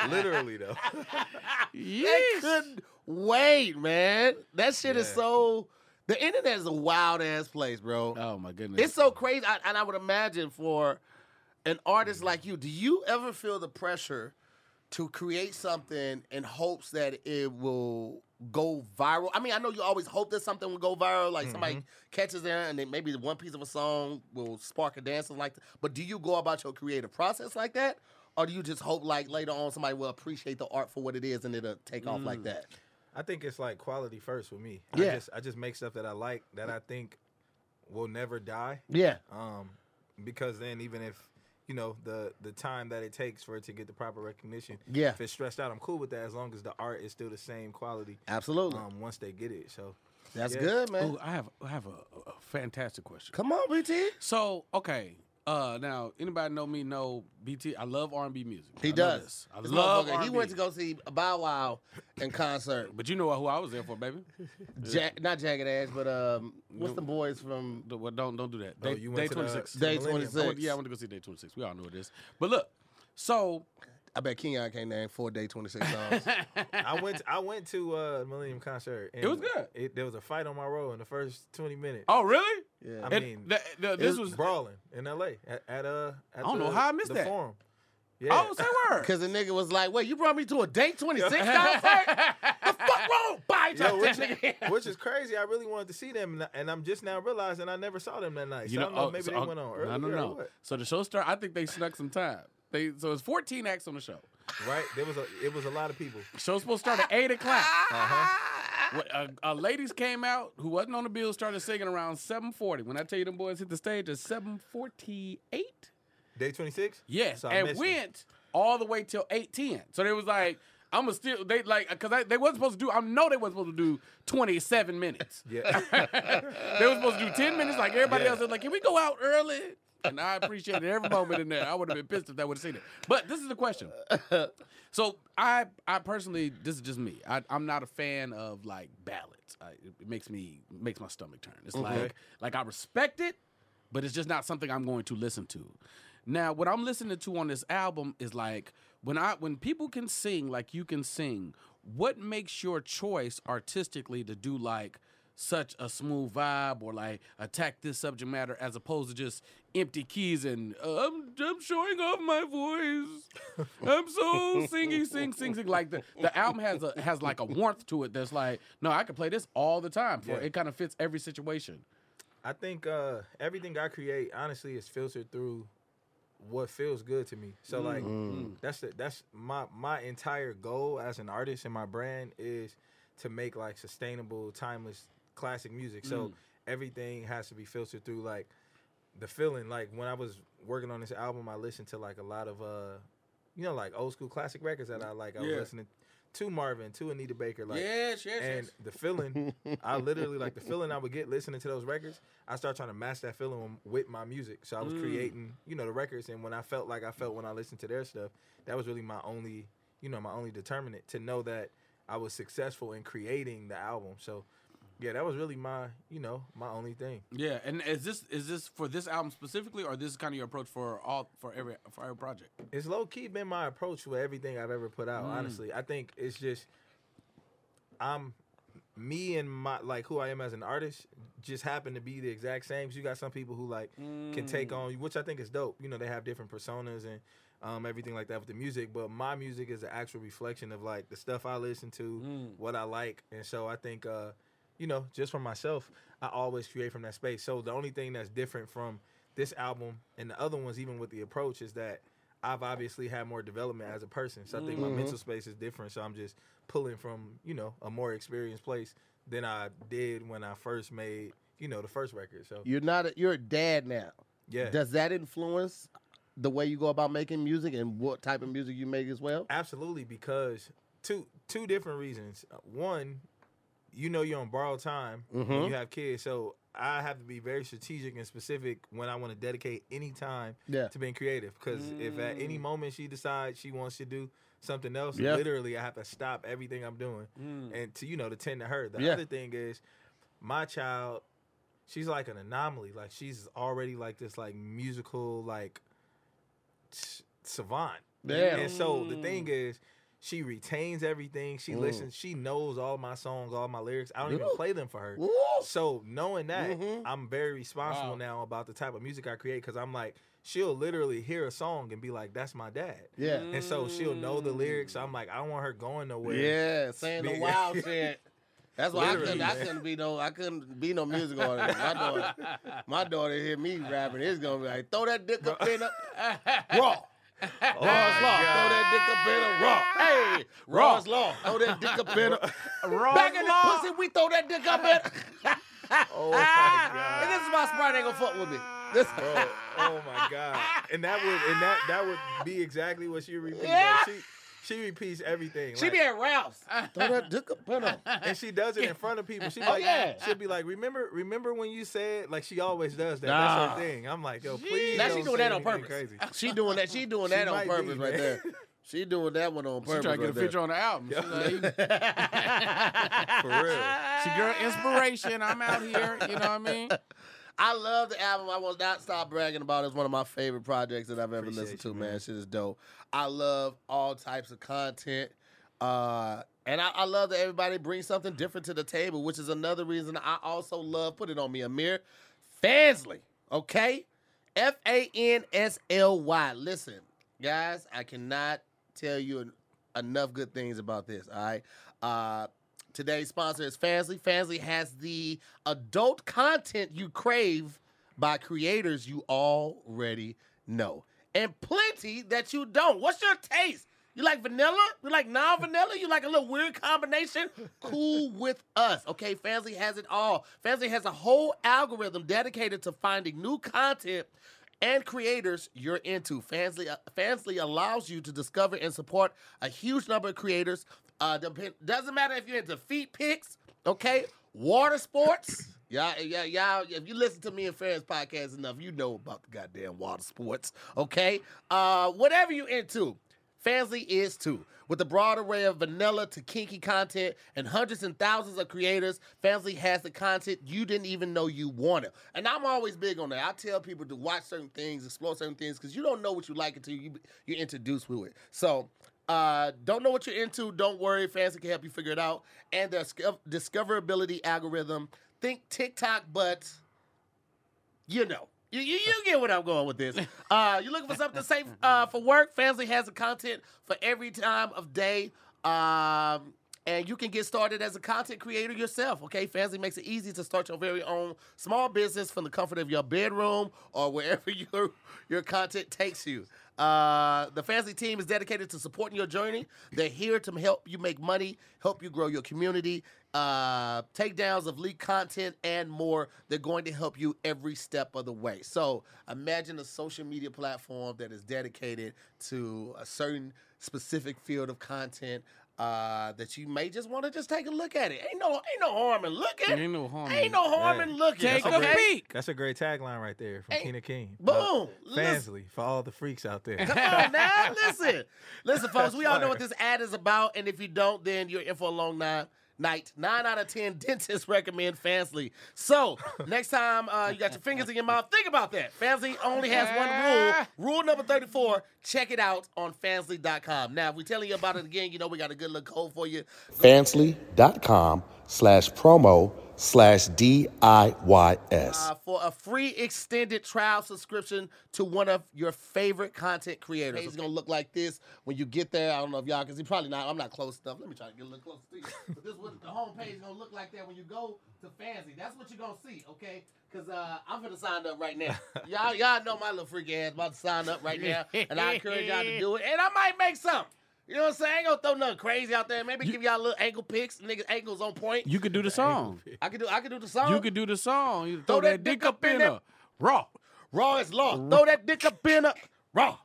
S3: Literally though.
S1: They
S2: Yeesh.
S1: couldn't wait, man. That shit is so. The internet is a wild ass place, bro.
S2: Oh my goodness.
S1: It's so crazy, I, and I would imagine for an artist mm-hmm. like you, do you ever feel the pressure to create something in hopes that it will go viral? I mean, I know you always hope that something will go viral, like somebody mm-hmm. catches there, and then maybe one piece of a song will spark a dance and like. That. But do you go about your creative process like that, or do you just hope like later on somebody will appreciate the art for what it is and it'll take off like mm. that?
S3: I think it's like quality first with me.
S1: Yeah.
S3: I just I just make stuff that I like that I think will never die.
S1: Yeah.
S3: Um, because then even if you know the the time that it takes for it to get the proper recognition,
S1: Yeah.
S3: if it's stressed out, I'm cool with that as long as the art is still the same quality.
S1: Absolutely.
S3: Um, once they get it, so
S1: That's
S3: yeah.
S1: good, man.
S2: Ooh, I have I have a, a fantastic question.
S1: Come on, BT.
S2: So okay, uh, now anybody know me know BT. I love R and B music.
S1: He
S2: I
S1: does.
S2: I
S1: This
S2: love
S1: motherfucker,
S2: R&B.
S1: He went to go see Bow Wow in concert.
S2: But you know who I was there for, baby.
S1: Ja- not Jagged Edge, but um, what's the boys from
S2: The- well, don't don't do that.
S3: Oh,
S2: Day,
S3: you
S2: day twenty six.
S1: Day 26.
S2: Yeah, I went to go see Day twenty six. We all know what it is. But look, so
S1: I bet Kenyon can't name four day twenty six songs.
S3: I went I went to uh Millennium concert. And
S2: It was good.
S3: It, there was a fight on my row in the first 20 minutes.
S2: oh really?
S1: yeah.
S3: I
S2: And
S3: mean,
S2: the- the- this
S3: It
S2: was
S3: brawling in L.A. at, at uh. At
S2: I don't
S3: the,
S2: know how I missed
S3: the
S2: that.
S3: Forum. Yeah.
S2: oh say word.
S1: Because the nigga was like, wait, you brought me to a day 26 concert? the fuck wrong? Bye,
S3: Yo, which,
S1: nigga.
S3: which is crazy. I really wanted to see them, and- and I'm just now realizing I never saw them that night. So I don't know,
S2: oh,
S3: maybe
S2: so-
S3: they
S2: oh,
S3: went on
S2: I
S3: earlier
S2: don't
S3: or
S2: know.
S3: what.
S2: So the show started. I think they snuck some time. They so it's 14 acts on the show.
S3: Right? There was a it was a lot of people.
S2: Show's supposed to start at eight o'clock.
S3: Uh-huh.
S2: What, uh, uh, ladies came out who wasn't on the bill started singing around 7:40. When I tell you them boys hit the stage at 7:48,
S3: Day 26.
S2: yes,
S3: So
S2: and went all the way till 8:10. So they was like, I'm gonna still they like because they wasn't supposed to do. I know they wasn't supposed to do 27 minutes.
S3: Yeah.
S2: they were supposed to do 10 minutes like everybody
S3: Yeah.
S2: else. They're like, can we go out early? And I appreciated every moment in there. I would have been pissed if they would have seen it. But this is the question. So I, I personally, this is just me. I, I'm not a fan of like ballads. I, it makes me makes my stomach turn. It's like like I respect it, but it's just not something I'm going to listen to. Now, what I'm listening to on this album is like when I when people can sing like you can sing. What makes your choice artistically to do like such a smooth vibe or like attack this subject matter as opposed to just empty keys and uh, I'm, I'm showing off my voice. I'm so singy, sing, sing, sing. Like the, the album has a has like a warmth to it that's like, no, I can play this all the time. For
S3: Yeah.
S2: it kind of fits every situation.
S3: I think uh, everything I create, honestly, is filtered through what feels good to me. So like that's the, that's my my entire goal as an artist and my brand is to make like sustainable, timeless, classic music. So everything has to be filtered through like the feeling. Like when I was working on this album, I listened to like a lot of uh, you know, like old school classic records that I like. I was listening to Marvin, to Anita Baker, like
S2: yes, yes,
S3: and the feeling, I literally like the feeling I would get listening to those records. I started trying to match that feeling with my music. So I was
S2: Mm.
S3: creating, you know, the records. And when I felt like I felt when I listened to their stuff, that was really my only, you know, my only determinant to know that I was successful in creating the album. So yeah, that was really my, you know, my only thing.
S2: Yeah, and is this is this for this album specifically, or this is kind of your approach for all for every for every project?
S3: It's low key been my approach with everything I've ever put out. Honestly, I think it's just I'm me and my like who I am as an artist just happen to be the exact same. So you got some people who like can take on, which I think is dope. You know, they have different personas and um, everything like that with the music. But my music is an actual reflection of like the stuff I listen to, what I like, and so I think uh, you know, just for myself, I always create from that space. So the only thing that's different from this album and the other ones, even with the approach, is that I've obviously had more development as a person. So I think my mental mm-hmm. space is different. So I'm just pulling from, you know, a more experienced place than I did when I first made, you know, the first record. So
S1: You're not. A, you're a dad now.
S3: yeah.
S1: Does that influence the way you go about making music and what type of music you make as well?
S3: Absolutely, because two two different reasons. One, you know you're on borrowed time when
S1: Mhm.
S3: you mm-hmm. have kids, so I have to be very strategic and specific when I want to dedicate any time
S1: Yeah.
S3: to being creative. Because if at any mm. moment she decides she wants to do something else,
S1: Yeah.
S3: literally I have to stop everything I'm doing mm. and to you know to tend to her. The
S1: Yeah.
S3: other thing is, my child, she's like an anomaly. Like she's already like this like musical like s- savant.
S1: Yeah.
S3: And so the thing mm. is, she retains everything. She
S1: Mm.
S3: listens. She knows all my songs, all my lyrics. I don't even play them for her.
S1: Woo!
S3: So knowing that,
S1: Mhm.
S3: I'm very responsible
S2: Wow.
S3: now about the type of music I create because I'm like, she'll literally hear a song and be like, "That's my dad."
S1: Yeah.
S3: And so she'll know the lyrics. So I'm like, I don't want her going nowhere.
S1: Yeah, saying the wild shit. That's why I couldn't, I couldn't be no I couldn't be no music artist. My daughter, my daughter hear me rapping, it's gonna be like throw that dick up in a raw.
S3: Oh
S1: Raw's law, throw that dick up in a raw. Hey, Raw's law, throw that dick up in a
S2: Raw
S1: back in the
S2: law.
S1: pussy. We throw that dick up in.
S3: Oh my god.
S1: and this is why Sprite ain't gonna fuck with me. This,
S3: Bro, oh my god. And that would and that that would be exactly what she repeats.
S1: Yeah.
S3: She she repeats everything.
S1: she
S3: like-
S1: be at Ralph's. Throw that dick up in a.
S3: and she does it in front of people. She be
S1: Oh,
S3: like,
S1: yeah.
S3: she'll be like, remember, remember when you said like she always does that.
S1: Nah.
S3: That's her thing. I'm like, yo, please.
S1: Now
S3: don't
S1: she doing that on purpose.
S3: Crazy.
S1: She doing that. She doing
S3: She
S1: that on purpose
S3: be,
S1: right
S3: man.
S1: there. She doing that one on purpose.
S2: She
S1: purpose.
S2: trying to get a
S1: right there.
S2: feature on the album. She's like,
S3: For real.
S2: she girl inspiration. I'm out here. You know what I mean?
S1: I love the album. I will not stop bragging about it. It's one of my favorite projects that I've ever
S3: Appreciate
S1: listened to,
S3: you,
S1: man.
S3: man.
S1: Shit is dope. I love all types of content. Uh, and I, I love that everybody brings something different to the table, which is another reason I also love Put It On Me, Amir Fansly. Okay? F A N S L Y. Listen, guys, I cannot tell you enough good things about this, all right? Uh, today's sponsor is Fansly. Fansly has the adult content you crave by creators you already know, and plenty that you don't. What's your taste? You like vanilla? You like non-vanilla? You like a little weird combination? Cool with us. Okay, Fansly has it all. Fansly has a whole algorithm dedicated to finding new content and creators you're into. Fansly, uh, Fansly allows you to discover and support a huge number of creators. Uh, depend, doesn't matter if you're into feet pics, okay, water sports. Y'all, y'all, y'all, if you listen to me and Fans podcast enough, you know about the goddamn water sports, okay? Uh, whatever you're into, Fansly is too. With a broad array of vanilla to kinky content and hundreds and thousands of creators, Fansly has the content you didn't even know you wanted. And I'm always big on that. I tell people to watch certain things, explore certain things, because you don't know what you like until you you're introduced with it. So uh, don't know what you're into? Don't worry, Fansly can help you figure it out. And the discoverability algorithm. Think TikTok, but you know. You, you, you get what I'm going with this. Uh, you're looking for something safe uh, for work. Fansly has the content for every time of day. Um, and you can get started as a content creator yourself. Okay, Fansly makes it easy to start your very own small business from the comfort of your bedroom or wherever your your content takes you. Uh, the Fansly team is dedicated to supporting your journey. They're here to help you make money, help you grow your community, uh, takedowns of leaked content, and more. They're going to help you every step of the way. So imagine a social media platform that is dedicated to a certain specific field of content uh, that you may just want to just take a look at it. Ain't no, ain't no harm in looking.
S2: Ain't no harm.
S1: Ain't no harm in looking.
S2: Take
S1: okay?
S2: a peek.
S3: That's a great tagline right there from
S1: Hey,
S3: Keena King.
S1: boom. Listen.
S3: Fansly for all the freaks out there.
S1: Come on now, listen, listen, folks. We all know what this ad is about, and if you don't, then you're in for a long night. Night nine out of ten dentists recommend Fansly. So next time uh, you got your fingers in your mouth, think about that. Fansly only has one rule. Rule number thirty-four. Check it out on Fansly.com. Now, if we're telling you about it again, you know we got a good little code for you. Fansly.com.
S4: slash promo slash DIYS.
S1: uh, for a free extended trial subscription to one of your favorite content creators. It's gonna look like this when you get there. I don't know if y'all, because he probably not. I'm not close enough. Let me try to get a little closer to you. But this is what the homepage is gonna look like there when you go to Fancy. That's what you're gonna see, okay? Cause uh, I'm gonna sign up right now. y'all, y'all know my little freaky ass about to sign up right now, and I encourage y'all to do it. And I might make some. You know what I'm saying? I ain't gonna throw nothing crazy out there. Maybe give y'all little ankle picks, Niggas ankles on point.
S2: You could do the song.
S1: I could do. I could do the song.
S2: You could do the song. You throw, that, dick up in her. Raw.
S1: Raw is law. Throw that dick up in a raw.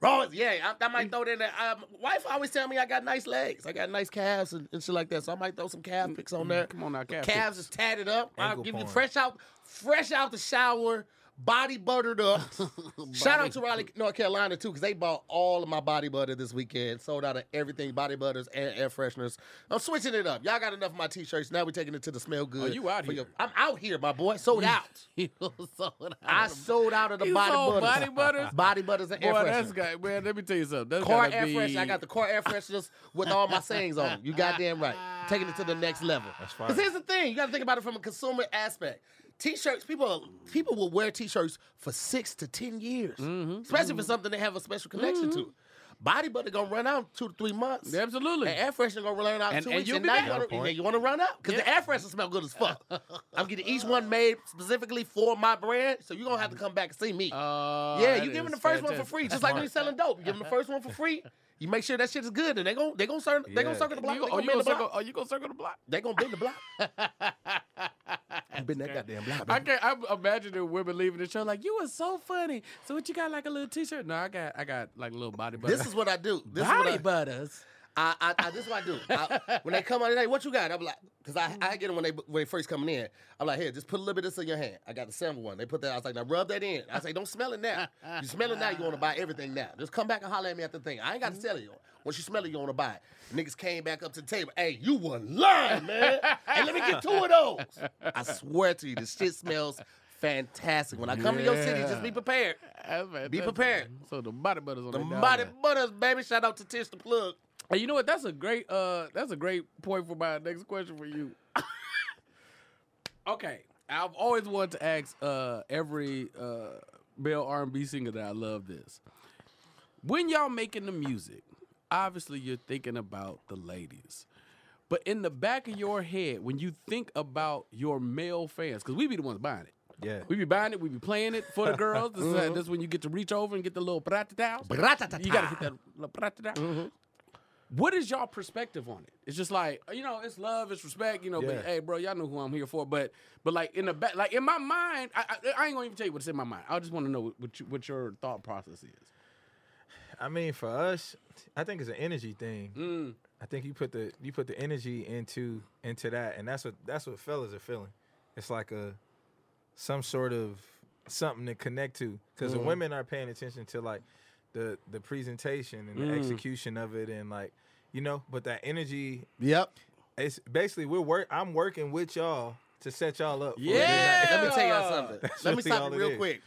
S1: Raw is yeah. I, I might throw that in there. Um, wife always tell me I got nice legs. I got nice calves and, and shit like that. So I might throw some calf pics on there.
S2: Come on now, calf
S1: Calves is tatted up. I'll
S3: Ankle
S1: give you fresh out, fresh out the shower, body buttered up. Shout out to Raleigh, North Carolina too, because they bought all of my body butter this weekend. Sold out of everything, body butters and air fresheners. I'm switching it up. Y'all got enough of my t-shirts. Now we're taking it to the smell oh, good.
S2: Oh, you out here.
S1: your- I'm out here, my boy. Sold out.
S2: You sold out
S1: I sold out of the
S2: You
S1: body butters.
S2: body butters?
S1: Body butters and air
S2: Boy,
S1: fresheners.
S2: that's got man. Let me tell you something. That's
S1: Car air
S2: be...
S1: freshener. I got the car air fresheners with all my sayings on. You goddamn right. Taking it to the next level.
S3: That's fine.
S1: Because here's the thing: you got to think about it from a consumer aspect. T-shirts, people people will wear T-shirts for six to ten years,
S2: Mm-hmm.
S1: especially for something they have a special connection to. Body butter gonna run out in two to three months.
S2: Absolutely.
S1: And air freshener gonna run out in
S2: And-
S1: two
S2: and
S1: weeks.
S2: you'll
S1: And
S2: be
S1: now
S2: back.
S1: you wanna, yeah, you wanna run out because the air freshener smell good as fuck. I'm getting each one made specifically for my brand, so you're gonna have to come back and see me.
S2: Uh,
S1: Yeah, you giving
S2: is
S1: the first one for free, just like when you're selling dope. You giving the first one for free. You make sure that shit is good, and they gon' they gon' circle they gonna circle the block.
S2: You,
S1: They
S2: oh,
S1: gonna
S2: you gonna
S1: the
S2: circle?
S1: block.
S2: Oh, you gonna circle the block?
S1: They gonna bend the block. bend that goddamn block.
S2: I can't. I'm imagining women leaving the show like, "You were so funny." So what you got? Like a little T-shirt? No, I got. I got like a little body butter.
S1: This is what I do. This is
S2: body
S1: what I,
S2: butters.
S1: I, I, I this is what I do. I, when they come on, like, "What you got?" I'm like, because I, I get them when they when they first coming in. I'm like, "Here, just put a little bit of this in your hand." I got the sample one. They put that. I was like, "Now rub that in." I say, "Don't smell it now. You smell it now, you want to buy everything now. Just come back and holler at me at the thing. I ain't got to sell you. Once you smell it, you want to buy it." Niggas came back up to the table. Hey, you were lying, man. hey, let me get two of those. I swear to you, this shit smells fantastic. When I come to your city, just be prepared. Be prepared.
S2: So the body butters on
S1: The
S2: the
S1: body butters, baby. Shout out to Tish the plug.
S2: Hey, you know what? That's a great. Uh, that's a great point for my next question for you. okay, I've always wanted to ask uh every uh male R and B singer that I love this. When y'all making the music, obviously you're thinking about the ladies. But in the back of your head, when you think about your male fans, because we be the ones buying it.
S3: Yeah.
S2: We be buying it, we be playing it for the girls. This,
S1: Mm-hmm.
S2: this is when you get to reach over and get the little bratata. You gotta hit that little bratata.
S1: Mm-hmm.
S2: What is y'all perspective on it? It's just like you know, it's love, it's respect, you know.
S3: Yeah.
S2: But hey, bro, y'all know who I'm here for. But but like in the back, like in my mind, I, I, I ain't gonna even tell you what's in my mind. I just want to know what you, what your thought process is.
S3: I mean, for us, I think it's an energy thing.
S2: Mm.
S3: I think you put the you put the energy into into that, and that's what that's what fellas are feeling. It's like a some sort of something to connect to, because the women are paying attention to like the the presentation and the
S2: Mm.
S3: execution of it, and like you know, but that energy,
S1: Yep.
S3: it's basically we're work. I'm working with y'all to set y'all up. for
S2: Yeah.
S3: night.
S1: Let me tell y'all something.
S3: That's
S1: Let me
S3: really
S1: stop it
S3: it
S1: real
S3: is.
S1: quick.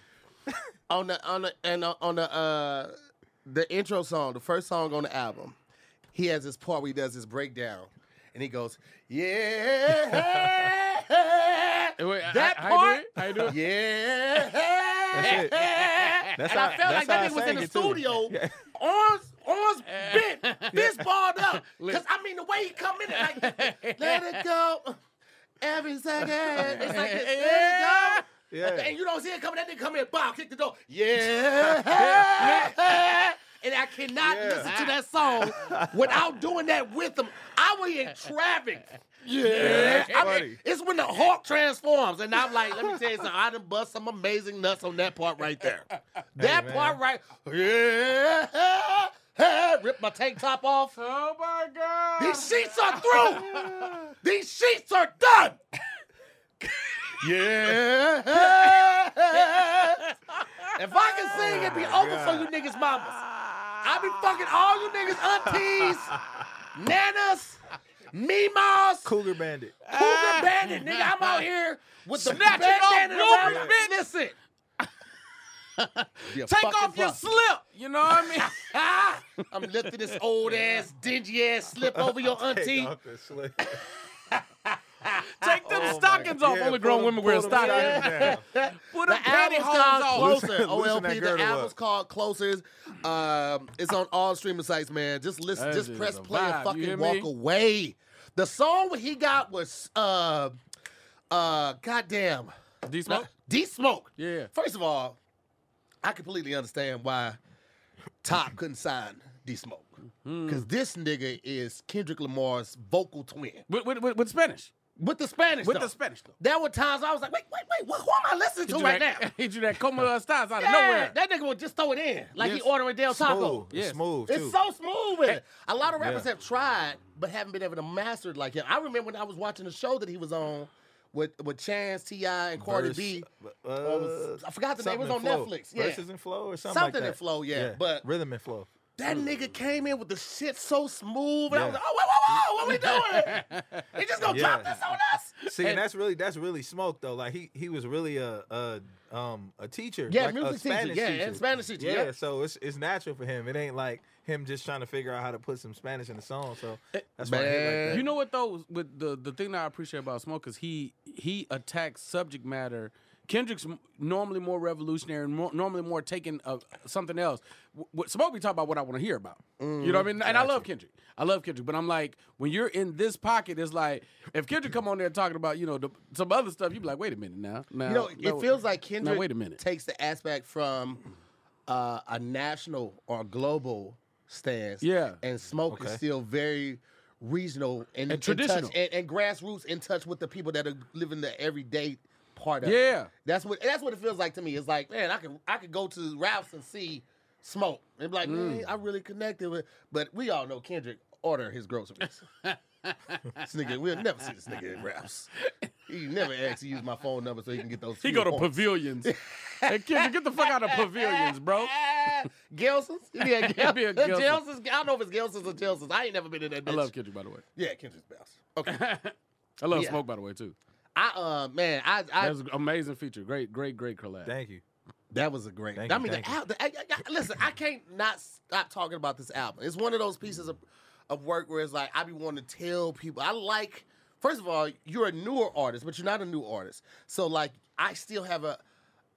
S1: on the on the and uh, on the uh the intro song, the first song on the album, he has this part where he does this breakdown, and he goes, "Yeah."
S2: Wait,
S1: that
S2: how, how you
S1: part,
S2: do it? How you do it?
S1: yeah.
S3: That's it. That's
S1: and
S3: how-
S1: I felt like that nigga was in the studio,
S3: Yeah.
S1: arms, arms bent, fist balled up. Cause I mean the way he come in, it like let it go every second. It's like this, let it go.
S3: Yeah.
S1: And you don't see it coming. That nigga come in, bow, kick the door. Yeah. And I cannot
S3: Yeah.
S1: listen to that song without doing that with them. I was in traffic. Yeah. I mean, it's when the Hawk transforms. And I'm like, let me tell you something. I done bust some amazing nuts on that part right there. That part right. Yeah. Rip my tank top off.
S2: Oh my god!
S1: These sheets are through. These sheets are done. yeah. if I can sing, it'd be over for you niggas mamas. I be fucking all you niggas aunties, nanas, memas,
S3: Cougar Bandit.
S1: cougar bandit, nigga. I'm out here with the
S2: Snatching off
S1: bandana around.
S2: bitch.
S1: Listen.
S2: Take off your
S1: problem.
S2: slip. You know what I mean?
S1: Ah, I'm lifting this old ass, dingy ass slip over your auntie.
S3: Take off the slip.
S2: Take them
S1: Oh,
S2: stockings off.
S3: Yeah,
S2: Only grown
S3: them-
S2: women wear stockings.
S3: stockings.
S2: Put
S1: The
S2: them
S1: album's
S2: pantyhose
S1: called. Closer.
S3: Loosen- loosen that
S1: OLP. The album's called Closer. Um, it's on all streaming sites, man. Just listen,
S2: That
S1: just press play
S2: vibe,
S1: and fucking walk away. The song what he got was uh uh goddamn
S2: D Smoke?
S1: D Smoke.
S2: Yeah.
S1: First of all, I completely understand why Top couldn't sign D Smoke.
S2: Hmm.
S1: Because this nigga is Kendrick Lamar's vocal twin.
S2: With, with, with, with Spanish.
S1: With the Spanish though.
S2: With
S1: though.
S2: the Spanish, though.
S1: There were times I was like, wait, wait, wait, what, who am I listening
S2: Hit
S1: to right
S2: that,
S1: now?
S2: Hit you that Como Styles out of
S1: Yeah,
S2: nowhere.
S1: That nigga would just throw it in like
S2: Yes.
S1: he ordering a Del Taco.
S3: Smooth. It's
S2: Yes.
S3: Smooth too.
S1: It's so smooth with it. A lot of rappers
S3: Yeah.
S1: have tried, but haven't been able to master it like him. I remember when I was watching the show that he was on with with Chance, T.I., and Cardi
S3: Verse-
S1: B.
S3: uh,
S1: was- I forgot the name. It was on
S3: Flow.
S1: Netflix. Yeah.
S3: Verses and flow or something,
S1: Something
S3: like
S1: in
S3: that.
S1: Flow, yeah, but-
S3: rhythm and flow.
S1: That nigga came in with the shit so smooth, and I was like, oh, whoa, whoa, whoa, what we doing? he just gonna drop this on us?
S3: See, and that's really that's really smoke though. Like he he was really a a um a teacher.
S1: Yeah,
S3: like a
S1: music teacher.
S3: Spanish
S1: Yeah,
S3: teacher.
S1: and Spanish teacher,
S3: Yeah,
S1: yeah.
S3: so it's it's natural for him. It ain't like him just trying to figure out how to put some Spanish in the song. So that's why I like that.
S2: You know what though? With the the thing that I appreciate about Smoke is he he attacks subject matter. Kendrick's normally more revolutionary, and more, normally more taking uh, something else. W- What Smoke be talking about what I want to hear about. You know what I mean? And I love Kendrick. I love Kendrick, but I'm like, when you're in this pocket, it's like if Kendrick come on there talking about you know the, some other stuff, you be like, wait a minute now. now
S1: You know,
S2: no,
S1: it feels like Kendrick
S2: Now wait a minute.
S1: takes the aspect from uh, a national or global stance.
S2: Yeah.
S1: And Smoke is still very regional and,
S2: And traditional.
S1: touch, and, and grassroots in touch with the people that are living the everyday part of
S2: Yeah.
S1: it. That's what that's what it feels like to me. It's like, man, I could I could go to Ralph's and see Smoke. And be like,
S2: Mm.
S1: man, I really connected with but we all know Kendrick order his groceries. this nigga, we'll never see this nigga at Ralph's. He never asked to use my phone number so he can get those.
S2: He
S1: few
S2: go to
S1: points.
S2: pavilions. hey, Kendrick, get the fuck out of pavilions, bro.
S1: Gelson's? Yeah,
S2: It'd be
S1: Gelson's.
S2: Gelson's.
S1: Gelson's. I don't know if it's Gelson's or Gelson's. I ain't never been in that bitch.
S2: I love Kendrick, by the way.
S1: Yeah, Kendrick's best. Okay.
S2: I love
S1: Yeah.
S2: Smoke, by the way, too.
S1: I uh man, I I
S2: That's an amazing feature. Great, great, great collab.
S3: Thank you.
S1: That was a great.
S3: Thank
S1: I
S3: you,
S1: mean, the
S3: you.
S1: album. I, I, I- listen, I can't not stop talking about this album. It's one of those pieces of of work where it's like I be wanting to tell people. I like. First of all, you're a newer artist, but you're not a new artist. So like, I still have a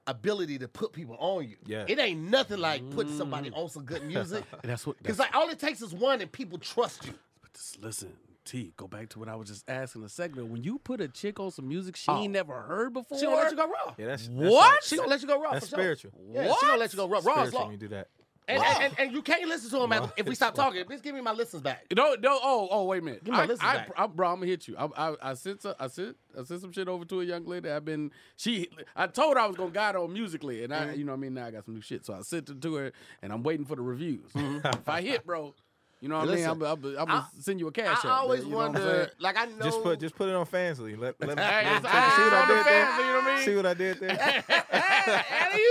S1: ability to put people on you.
S3: Yeah.
S1: It ain't nothing like putting somebody mm. on some good music.
S2: And that's what.
S1: Because like all it takes is one, and people trust you.
S2: but just listen, T. Go back to what I was just asking a second. When you put a chick on some music she
S1: Oh.
S2: ain't never heard before,
S1: She gonna let you go raw.
S3: Yeah, that's, that's
S2: What?
S3: like-
S1: She gonna let you go raw.
S3: That's
S1: for sure.
S3: spiritual.
S1: Yeah, she gonna let you go raw. Raw is
S3: Spiritual
S1: law.
S3: when you do that.
S1: And, and, and, and you can't listen to him
S3: Raw
S1: if we stop talking. Just give me my listens back.
S2: No, no. Oh, oh, wait a minute.
S1: Give me my
S2: I,
S1: listens
S2: I,
S1: back.
S2: I, bro, I'm gonna hit you. I, I, I sent, some, I sent, I sent some shit over to a young lady. I've been, she, I told her I was gonna guide her on musically, and I,
S1: Mm-hmm.
S2: you know, what I mean, now I got some new shit, so I sent it to her, and I'm waiting for the reviews. if I hit, bro, you know what I mean? I'm. I'm, I'm gonna
S1: I-
S2: send you a cash.
S1: I
S2: app,
S1: always
S2: you know what I'm saying?
S1: wonder, like I know.
S3: Just put just put it on Fansly. Let, let,
S2: Hey,
S3: let
S2: it's-
S3: see what I did there.
S2: Fansly, you know what I mean?
S3: See what I did there?
S1: Hey,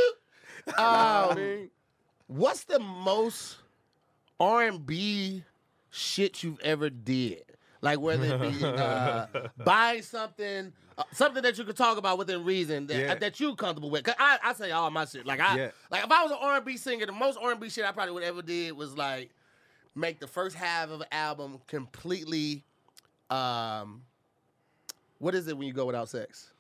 S2: I
S1: um,
S2: mean,
S1: what's the most R and B shit you've ever did? Like whether it be uh, buying something, uh, something that you could talk about within reason that,
S3: Yeah.
S1: that you comfortable with. Cause I, I say all my shit. Like I,
S3: Yeah.
S1: like if I was an R and B singer, the most R and B shit I probably would ever did was like make the first half of an album completely. Um, what is it when you go without sex?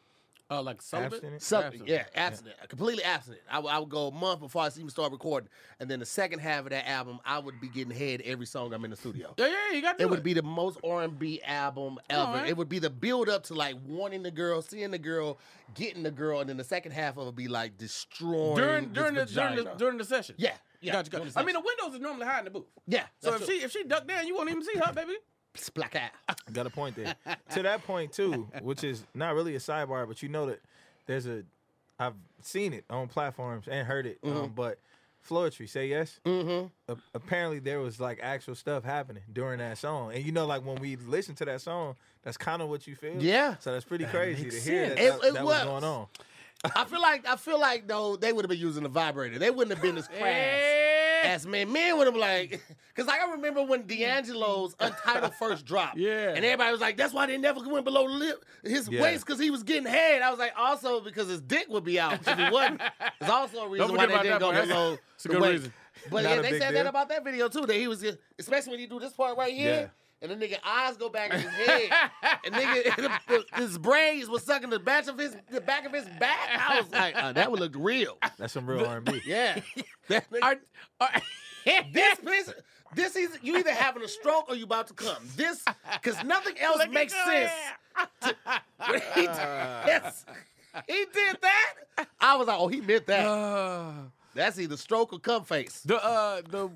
S2: oh, like celibate?
S3: Abstinent?
S1: Something,
S2: Abstinent.
S1: yeah, abstinent, completely abstinent. I, would- go a month before I even start recording, and then the second half of that album, I would be getting head every song I'm in the studio.
S2: Yeah, yeah, you got to
S1: It would be the most R and B album ever.
S2: Alright.
S1: It would be the build up to like wanting the girl, seeing the girl, getting the girl, and then the second half of it would be like destroying
S2: during during the during the during the session.
S1: yeah, yeah.
S2: Gotcha, gotcha. I mean, the windows is normally high in the booth.
S1: yeah.
S2: So if
S1: true.
S2: she if she ducked down, you won't even see her, baby.
S1: Splack out.
S3: Got a point there. to that point too, which is not really a sidebar, but you know that there's a I've seen it on platforms and heard it, um, but Floetry, say yes.
S1: Mm-hmm.
S3: A- apparently there was like actual stuff happening during that song, and you know, like when we listen to that song, that's kind of what you feel.
S1: Yeah.
S3: So that's pretty crazy to hear that,
S2: sense.
S3: that,
S1: It- it
S3: that was
S1: was.
S3: going on.
S1: I feel like I feel like though they would have been using the vibrator. They wouldn't have been as crass. As men. Men would have been like, because like I remember when D'Angelo's Untitled first dropped.
S2: Yeah.
S1: And everybody was like, that's why they never went below lip his
S3: Yeah.
S1: waist because he was getting head. I was like, also because his dick would be out if he wasn't. It's also a reason why they didn't go below
S2: It's a good
S1: waist.
S2: reason.
S1: But
S3: Not
S1: yeah, they said that about that video too. That he was, especially when you do this part right here.
S3: Yeah.
S1: And the nigga eyes go back in his head, and nigga his brains was sucking the back of his the back of his back. I was like, uh, that would look real.
S3: That's some real R&B.
S1: Yeah, That
S2: Are- are-
S1: this piece, this is you either having a stroke or you about to come. This because nothing else makes sense. When he, yes, he did that. I was like, oh, he meant that.
S2: Uh,
S1: That's either stroke or cum face.
S2: the uh the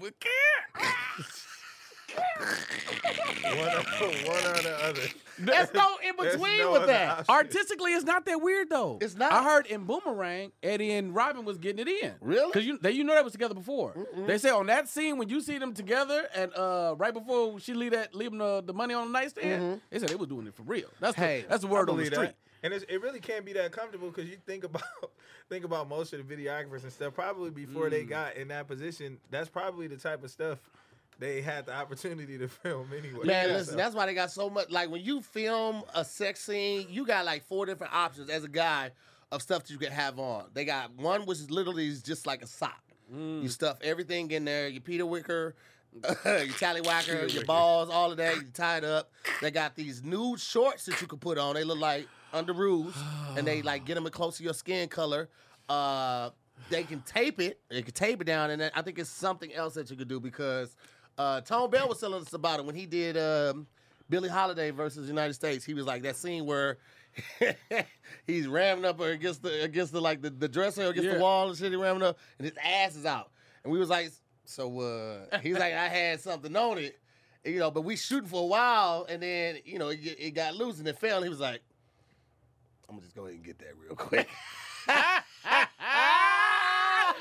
S3: one, or, one or the other.
S1: There's no in between
S3: no
S1: with that.
S3: option.
S2: Artistically, it's not that weird though.
S1: It's not.
S2: I heard in Boomerang, Eddie and Robin was getting it in.
S1: Really?
S2: Because you they you know they was together before. They say on that scene when you see them together and uh right before she leave that leaving the, the money on the nightstand, they said they was doing it for real. That's
S1: Hey,
S2: the, that's the word on the street.
S3: that. And it's, it really can't be that comfortable because you think about think about most of the videographers and stuff. Probably before
S2: Mm.
S3: they got in that position, that's probably the type of stuff they had the opportunity to film anyway.
S1: Man,
S3: Yeah,
S1: listen,
S3: so-
S1: that's why they got so much. Like when you film a sex scene, you got like four different options as a guy of stuff that you can have on. They got one which is literally is just like a sock. You stuff everything in there. Your Peter Wicker, your tallywhacker, your balls, all of that. You tie it up. They got these nude shorts that you can put on. They look like underoos, and they like get them close to your skin color. Uh, they can tape it. They can tape it down, and then I think it's something else that you could do because uh, Tone Bell was telling us about it when he did um, Billie Holiday versus United States. He was like that scene where he's ramming up against the against the like the, the dresser against
S2: Yeah.
S1: the wall and shit. He ramming up, and his ass is out. And we was like, so uh, he's like, I had something on it, you know, but we shooting for a while, and then you know it, it got loose and it fell. And he was like, I'm gonna just go ahead and get that real quick.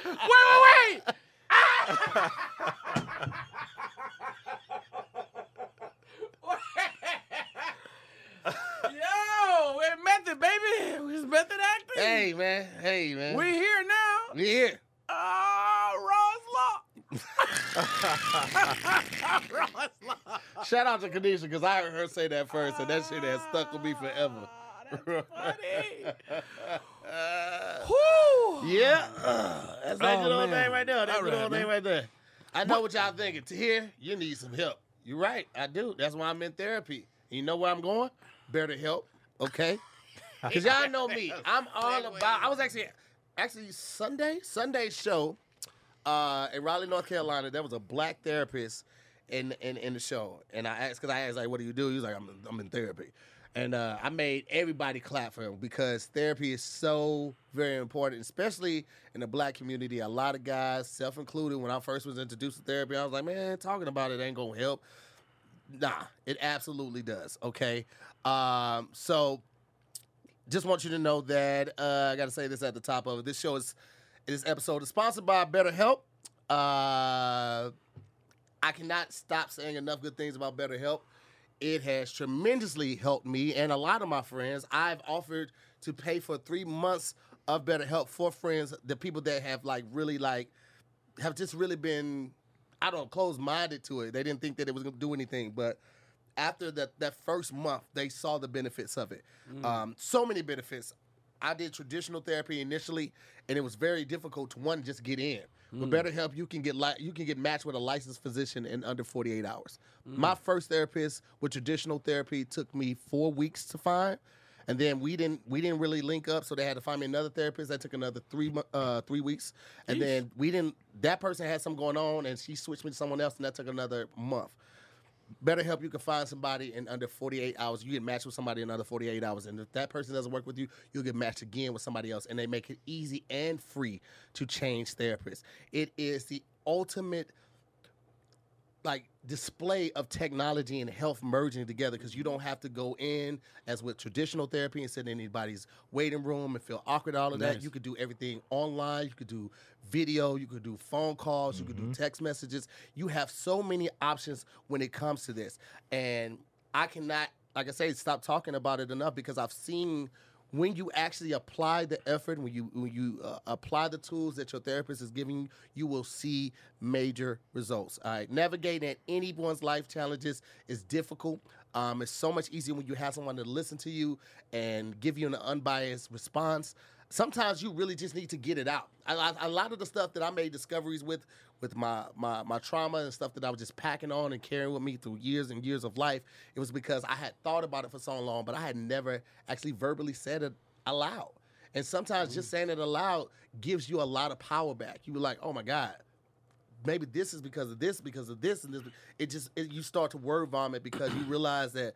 S2: wait, wait, wait! Yo, it method, baby. It's method acting.
S1: hey man, hey man,
S2: we here now.
S1: we here.
S2: Ah, Ross Law. Ross Law.
S1: Shout out to Kanisha because I heard her say that first, and that shit has stuck with me forever.
S2: Ah, That's funny.
S1: Yeah, uh, that's that
S2: Oh,
S1: good old thing right there. That
S2: All
S1: good
S2: right,
S1: old thing
S2: man.
S1: right there. I know what y'all thinking. To here, you need some help. You're right. I do. That's why I'm in therapy. You know where I'm going? BetterHelp. Okay. Because y'all know me. I'm all about. I was actually, actually Sunday, Sunday show, uh, in Raleigh, North Carolina. There was a black therapist in in, in the show, and I asked because I asked like, "What do you do?" He was like, "I'm I'm in therapy," and uh, I made everybody clap for him because therapy is so very important, especially in the black community. A lot of guys, self included, when I first was introduced to therapy, I was like, "Man, talking about it ain't gonna help." Nah, it absolutely does. Okay, um, so just want you to know that uh, I got to say this at the top of it. This show is this episode is sponsored by BetterHelp. Uh, I cannot stop saying enough good things about BetterHelp. It has tremendously helped me and a lot of my friends. I've offered to pay for three months of BetterHelp for friends, the people that have like really like have just really been, I don't know, closed minded to it. They didn't think that it was to do anything, but after that that first month, they saw the benefits of it. Um, so many benefits. I did traditional therapy initially, and it was very difficult to one just get in. With BetterHelp, you can get li- you can get matched with a licensed physician in under 48 hours. My first therapist with traditional therapy took me four weeks to find, and then we didn't we didn't really link up, so they had to find me another therapist. That took another three uh, three weeks, and then we didn't. That person had something going on, and she switched me to someone else, and that took another month. BetterHelp, you can find somebody in under 48 hours. You get matched with somebody in under 48 hours. And if that person doesn't work with you, you'll get matched again with somebody else. And they make it easy and free to change therapists. It is the ultimate like display of technology and health merging together because you don't have to go in as with traditional therapy and sit in anybody's waiting room and feel awkward all of that. You could do everything online. You could do video. You could do phone calls. You could do mm-hmm. text messages. You have so many options when it comes to this. And i cannot like i say stop talking about it enough because i've seen when you actually apply the effort, when you when you uh, apply the tools that your therapist is giving you, you will see major results. All right, navigating at anyone's life challenges is difficult. Um, it's so much easier when you have someone to listen to you and give you an unbiased response. Sometimes you really just need to get it out. A, lot- of the stuff that I made discoveries with, with my, my my trauma and stuff that I was just packing on and carrying with me through years and years of life, it was because I had thought about it for so long, but I had never actually verbally said it aloud. And sometimes just mm. saying it aloud gives you a lot of power back. You were like, oh my God, maybe this is because of this, because of this, and this. It just it, you start to word vomit because you realize that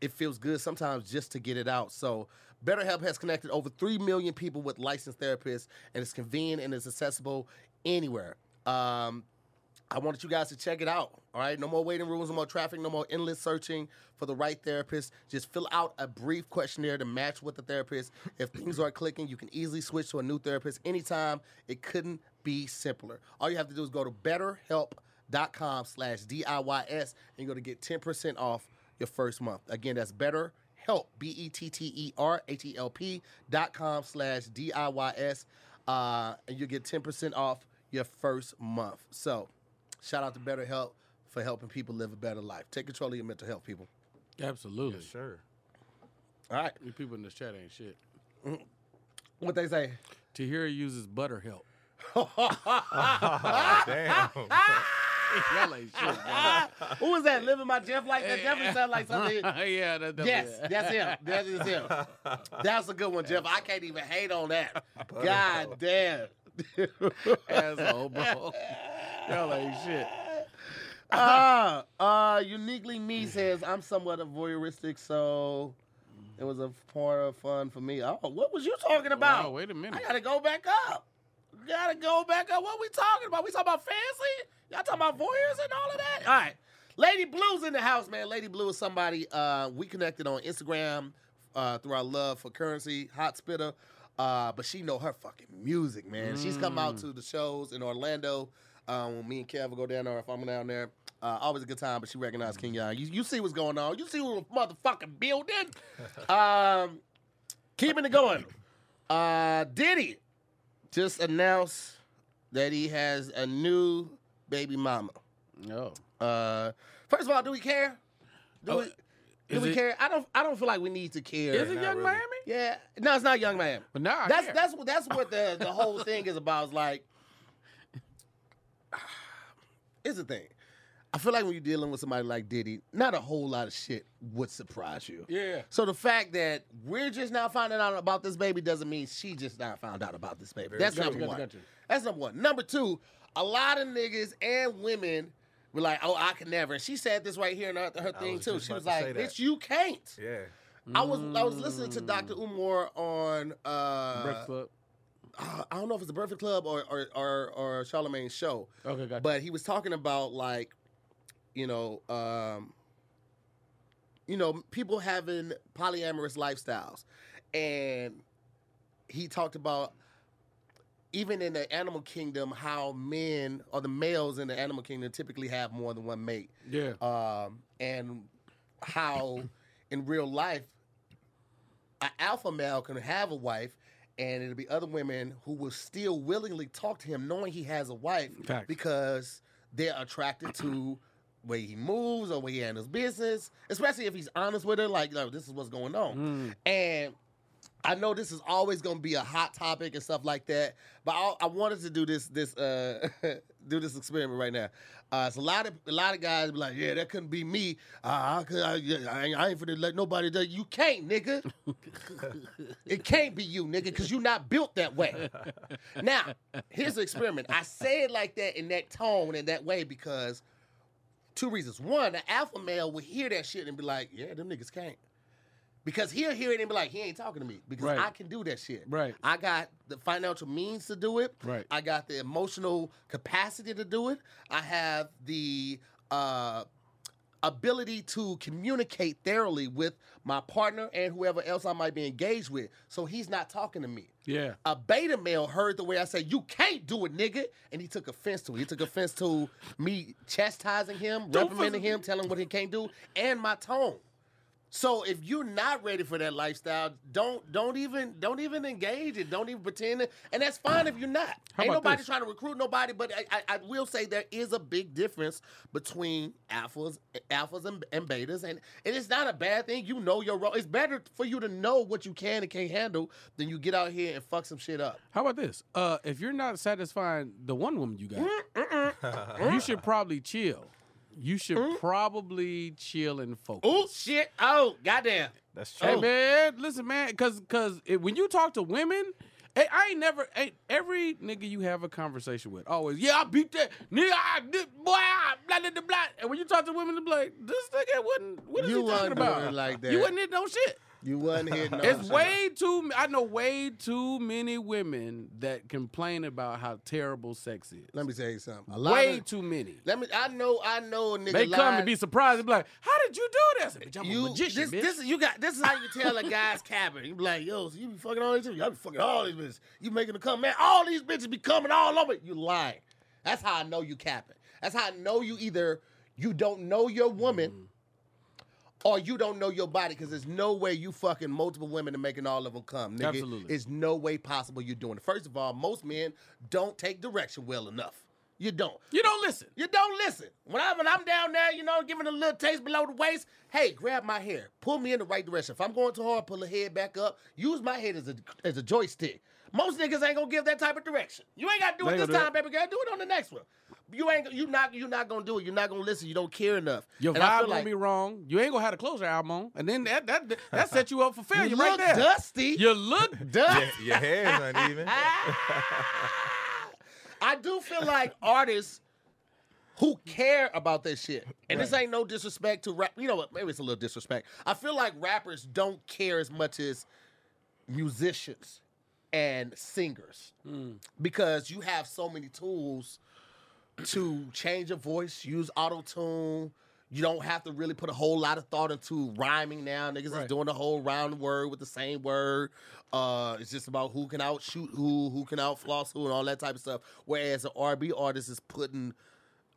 S1: it feels good sometimes just to get it out. So BetterHelp has connected over three million people with licensed therapists, and it's convenient and it's accessible anywhere. Um, I wanted you guys to check it out. All right, no more waiting rooms, no more traffic, no more endless searching for the right therapist. Just fill out a brief questionnaire to match with the therapist. If things aren't clicking, you can easily switch to a new therapist anytime. It couldn't be simpler. All you have to do is go to betterhelp.com slash DIYS and you're going to get 10% off your first month. Again, that's betterhelp, E B-E-T-T-E-R-H-E-L-P dot com slash D-I-Y-S. Uh, and you get 10% off your first month. So shout out to BetterHelp for helping people live a better life. Take control of your mental health, people.
S2: Absolutely.
S3: Sure.
S1: All right.
S2: These people in this chat ain't shit.
S1: What they say?
S2: Tahira uses butter help.
S3: Damn.
S2: Y'all ain't shit, man.
S1: Who was that? Living my Jeff like that? Definitely sound like something.
S2: yeah, that, that,
S1: Yes, that's him. That is him. That's a good one, Jeff. I can't even hate on that. God damn.
S2: asshole, bro. Y'all ain't shit.
S1: uh, uh, uniquely me says I'm somewhat of voyeuristic, so it was a part of fun for me. Oh, what was you talking about?
S2: Wow, wait a minute.
S1: I gotta go back up. Gotta go back up. What we talking about? We talking about fancy? Y'all talking about voyeurs and all of that? All right. Lady Blue's in the house, man. Lady Blue is somebody uh, we connected on Instagram uh, through our love for currency, hot spitter. Uh, but she know her fucking music, man. She's come out to the shows in Orlando. Um, when me and Kev will go down there, if I'm down there, uh, always a good time. But she recognized Kenyon. You, you see what's going on. You see what the motherfucking building. um, keeping it going. Uh, Diddy just announced that he has a new baby mama.
S2: No.
S1: Uh, first of all, do we care? Do
S2: Oh,
S1: we, do we
S2: it-
S1: care? I don't. I don't feel like we need to care.
S2: Is it
S3: Not
S2: Young
S3: really.
S2: Miami?
S1: Yeah, no, it's not Young Man.
S2: But now I
S1: that's
S2: care.
S1: that's what that's what the the whole thing is about. Is like, here's the thing. I feel like when you're dealing with somebody like Diddy, not a whole lot of shit would surprise you.
S2: Yeah.
S1: So the fact that we're just now finding out about this baby doesn't mean she just not found out about this baby. That's
S2: Gotcha,
S1: number
S2: gotcha,
S1: one.
S2: gotcha.
S1: That's number one. Number two, a lot of niggas and women were like, "Oh, I can never." And she said this right here in her, her thing too. She was
S3: to
S1: like, "Bitch, you can't."
S3: Yeah.
S1: I was I was listening to Dr. Umar on uh,
S2: Breakfast Club.
S1: uh, I don't know if it's the Breakfast Club or or or, or Charlemagne's show,
S2: Okay, gotcha.
S1: but he was talking about like, you know, um, you know, people having polyamorous lifestyles, and he talked about even in the animal kingdom how men or the males in the animal kingdom typically have more than one mate
S2: yeah.
S1: um, and how in real life an alpha male can have a wife and it'll be other women who will still willingly talk to him knowing he has a wife
S2: Facts.
S1: because they're attracted to way he moves or way he handles business especially if he's honest with her like, like this is what's going on and I know this is always going to be a hot topic and stuff like that, but I, I wanted to do this this uh, do this experiment right now. Uh, it's a lot of a lot of guys be like, yeah, that couldn't be me. Uh, I, could, I, I, ain't, I ain't finna let nobody do. You can't, nigga. it can't be you, nigga, because you're not built that way. now, here's the experiment. I say it like that in that tone and that way because two reasons. One, the alpha male will hear that shit and be like, yeah, them niggas can't. Because he'll hear it and be like, he ain't talking to me because
S2: Right.
S1: I can do that shit.
S2: Right.
S1: I got the financial means to do it.
S2: Right.
S1: I got the emotional capacity to do it. I have the uh, ability to communicate thoroughly with my partner and whoever else I might be engaged with. So he's not talking to me.
S2: Yeah.
S1: A beta male heard the way I said, "You can't do it, nigga," and he took offense to it. He took offense to me chastising him,
S2: Don't
S1: reprimanding him, telling him what he can't do, and my tone. So if you're not ready for that lifestyle, don't don't even don't even engage it. Don't even pretend it. And that's fine if you're not.
S2: How
S1: Ain't nobody
S2: this?
S1: trying to recruit nobody, but I, I, I will say there is a big difference between alphas, alphas and, and betas, and it is not a bad thing. You know your role. It's better for you to know what you can and can't handle than you get out here and fuck some shit up.
S2: How about this? Uh, if you're not satisfying the one woman you got, you should probably chill. You should probably chill and focus.
S1: Oh shit! Oh goddamn!
S3: That's true.
S2: Hey man, listen man, cause cause when you talk to women, eh, I ain't never ain't every nigga you have a conversation with always yeah I beat that nigga I did boy I blah blah blah blah. And when you talk to women, they be like this nigga wouldn't. what is
S1: You
S2: he talking about?
S1: it like
S2: You
S1: that.
S2: wasn't hitting no shit.
S1: You wasn't hitting. no
S2: It's way too. I know way too many women that complain about how terrible sex is.
S1: Let me tell you something. A lot
S2: Way
S1: of,
S2: too many.
S1: Let me. I know. I know. A nigga.
S2: They come
S1: lied.
S2: and be surprised. They be like, "How did you do this?" Bitch, I'm
S1: You
S2: a magician,
S1: this,
S2: bitch.
S1: this is you got this is how you tell a guy's cabin. You be like, yo, so you be fucking all these bitches. I be fucking all these bitches. You making them come, man. All these bitches be coming all over. You lying. That's how I know you capping. That's how I know you either you don't know your woman
S2: Mm-hmm.
S1: Or you don't know your body because there's no way you fucking multiple women and making all of them come. Nigga.
S2: Absolutely.
S1: It's no way possible you're doing it. First of all, most men don't take direction well enough. You don't.
S2: you don't listen.
S1: You don't listen. When, I, when I'm down there, you know, giving a little taste below the waist, hey, grab my hair. Pull me in the right direction. If I'm going too hard, pull the head back up. Use my head as a, as a joystick. Most niggas ain't gonna give that type of direction. You ain't gotta do
S2: They
S1: it this time, baby girl. Do it on the next one. You ain't you not you not gonna do it. You're not gonna listen. You don't care enough.
S2: Your
S1: And I
S2: vibe
S1: feel
S2: gonna
S1: like
S2: be wrong. You ain't gonna have to close your album on, and then that that that set you up for failure
S1: you
S2: right
S1: look
S2: there.
S1: dusty.
S2: You look
S1: dusty.
S3: Your, your hair's uneven.
S1: I do feel like artists who care about this shit, and this ain't no disrespect to rap. You know what? Maybe it's a little disrespect. I feel like rappers don't care as much as musicians and singers hmm. because you have so many tools to change your voice, use auto tune. You don't have to really put a whole lot of thought into rhyming now. Niggas is doing the whole round word with the same word. Uh, it's just about who can outshoot who, who can outfloss who, and all that type of stuff. Whereas an R&B artist is putting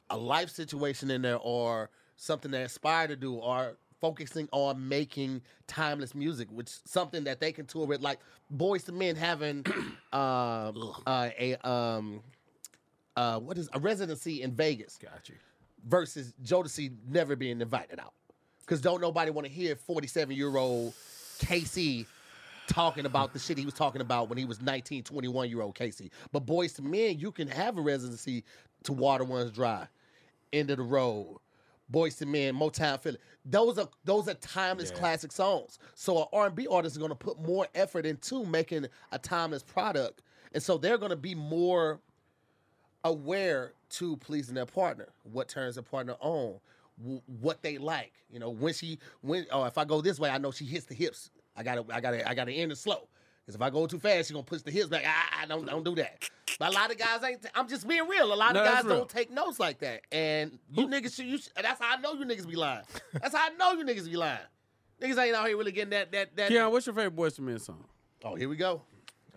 S1: a life situation in there or something they aspire to do or focusing on making timeless music, which something that they can tour with, like Boyz II Men having um, uh, a um, uh, what is a residency in Vegas
S3: Got you.
S1: versus Jodeci never being invited out. Because don't nobody want to hear 47 year old K-Ci talking about the shit he was talking about when he was 19, 21 year old K-Ci. But Boyz II Men, you can have a residency to Water Runs Dry, End of the Road, Boyz II Men, Motown Philly. Those are those are timeless
S3: Yeah.
S1: classic songs. So an R&B artist is going to put more effort into making a timeless product. And so they're going to be more aware to pleasing their partner, what turns their partner on, w- what they like. You know, when she when oh if I go this way, I know she hits the hips. I gotta I gotta I gotta end it slow. Because if I go too fast, she gonna push the hips back. I don't don't do that. But a lot of guys ain't. I'm just being real. A lot
S2: No,
S1: of guys don't take notes like that. And you niggas, should, you should, that's how I know you niggas be lying. That's how I know you niggas be lying. Niggas ain't out here really getting that that that.
S2: Keon, what's your favorite Boyz II Men song?
S1: Oh, here we go.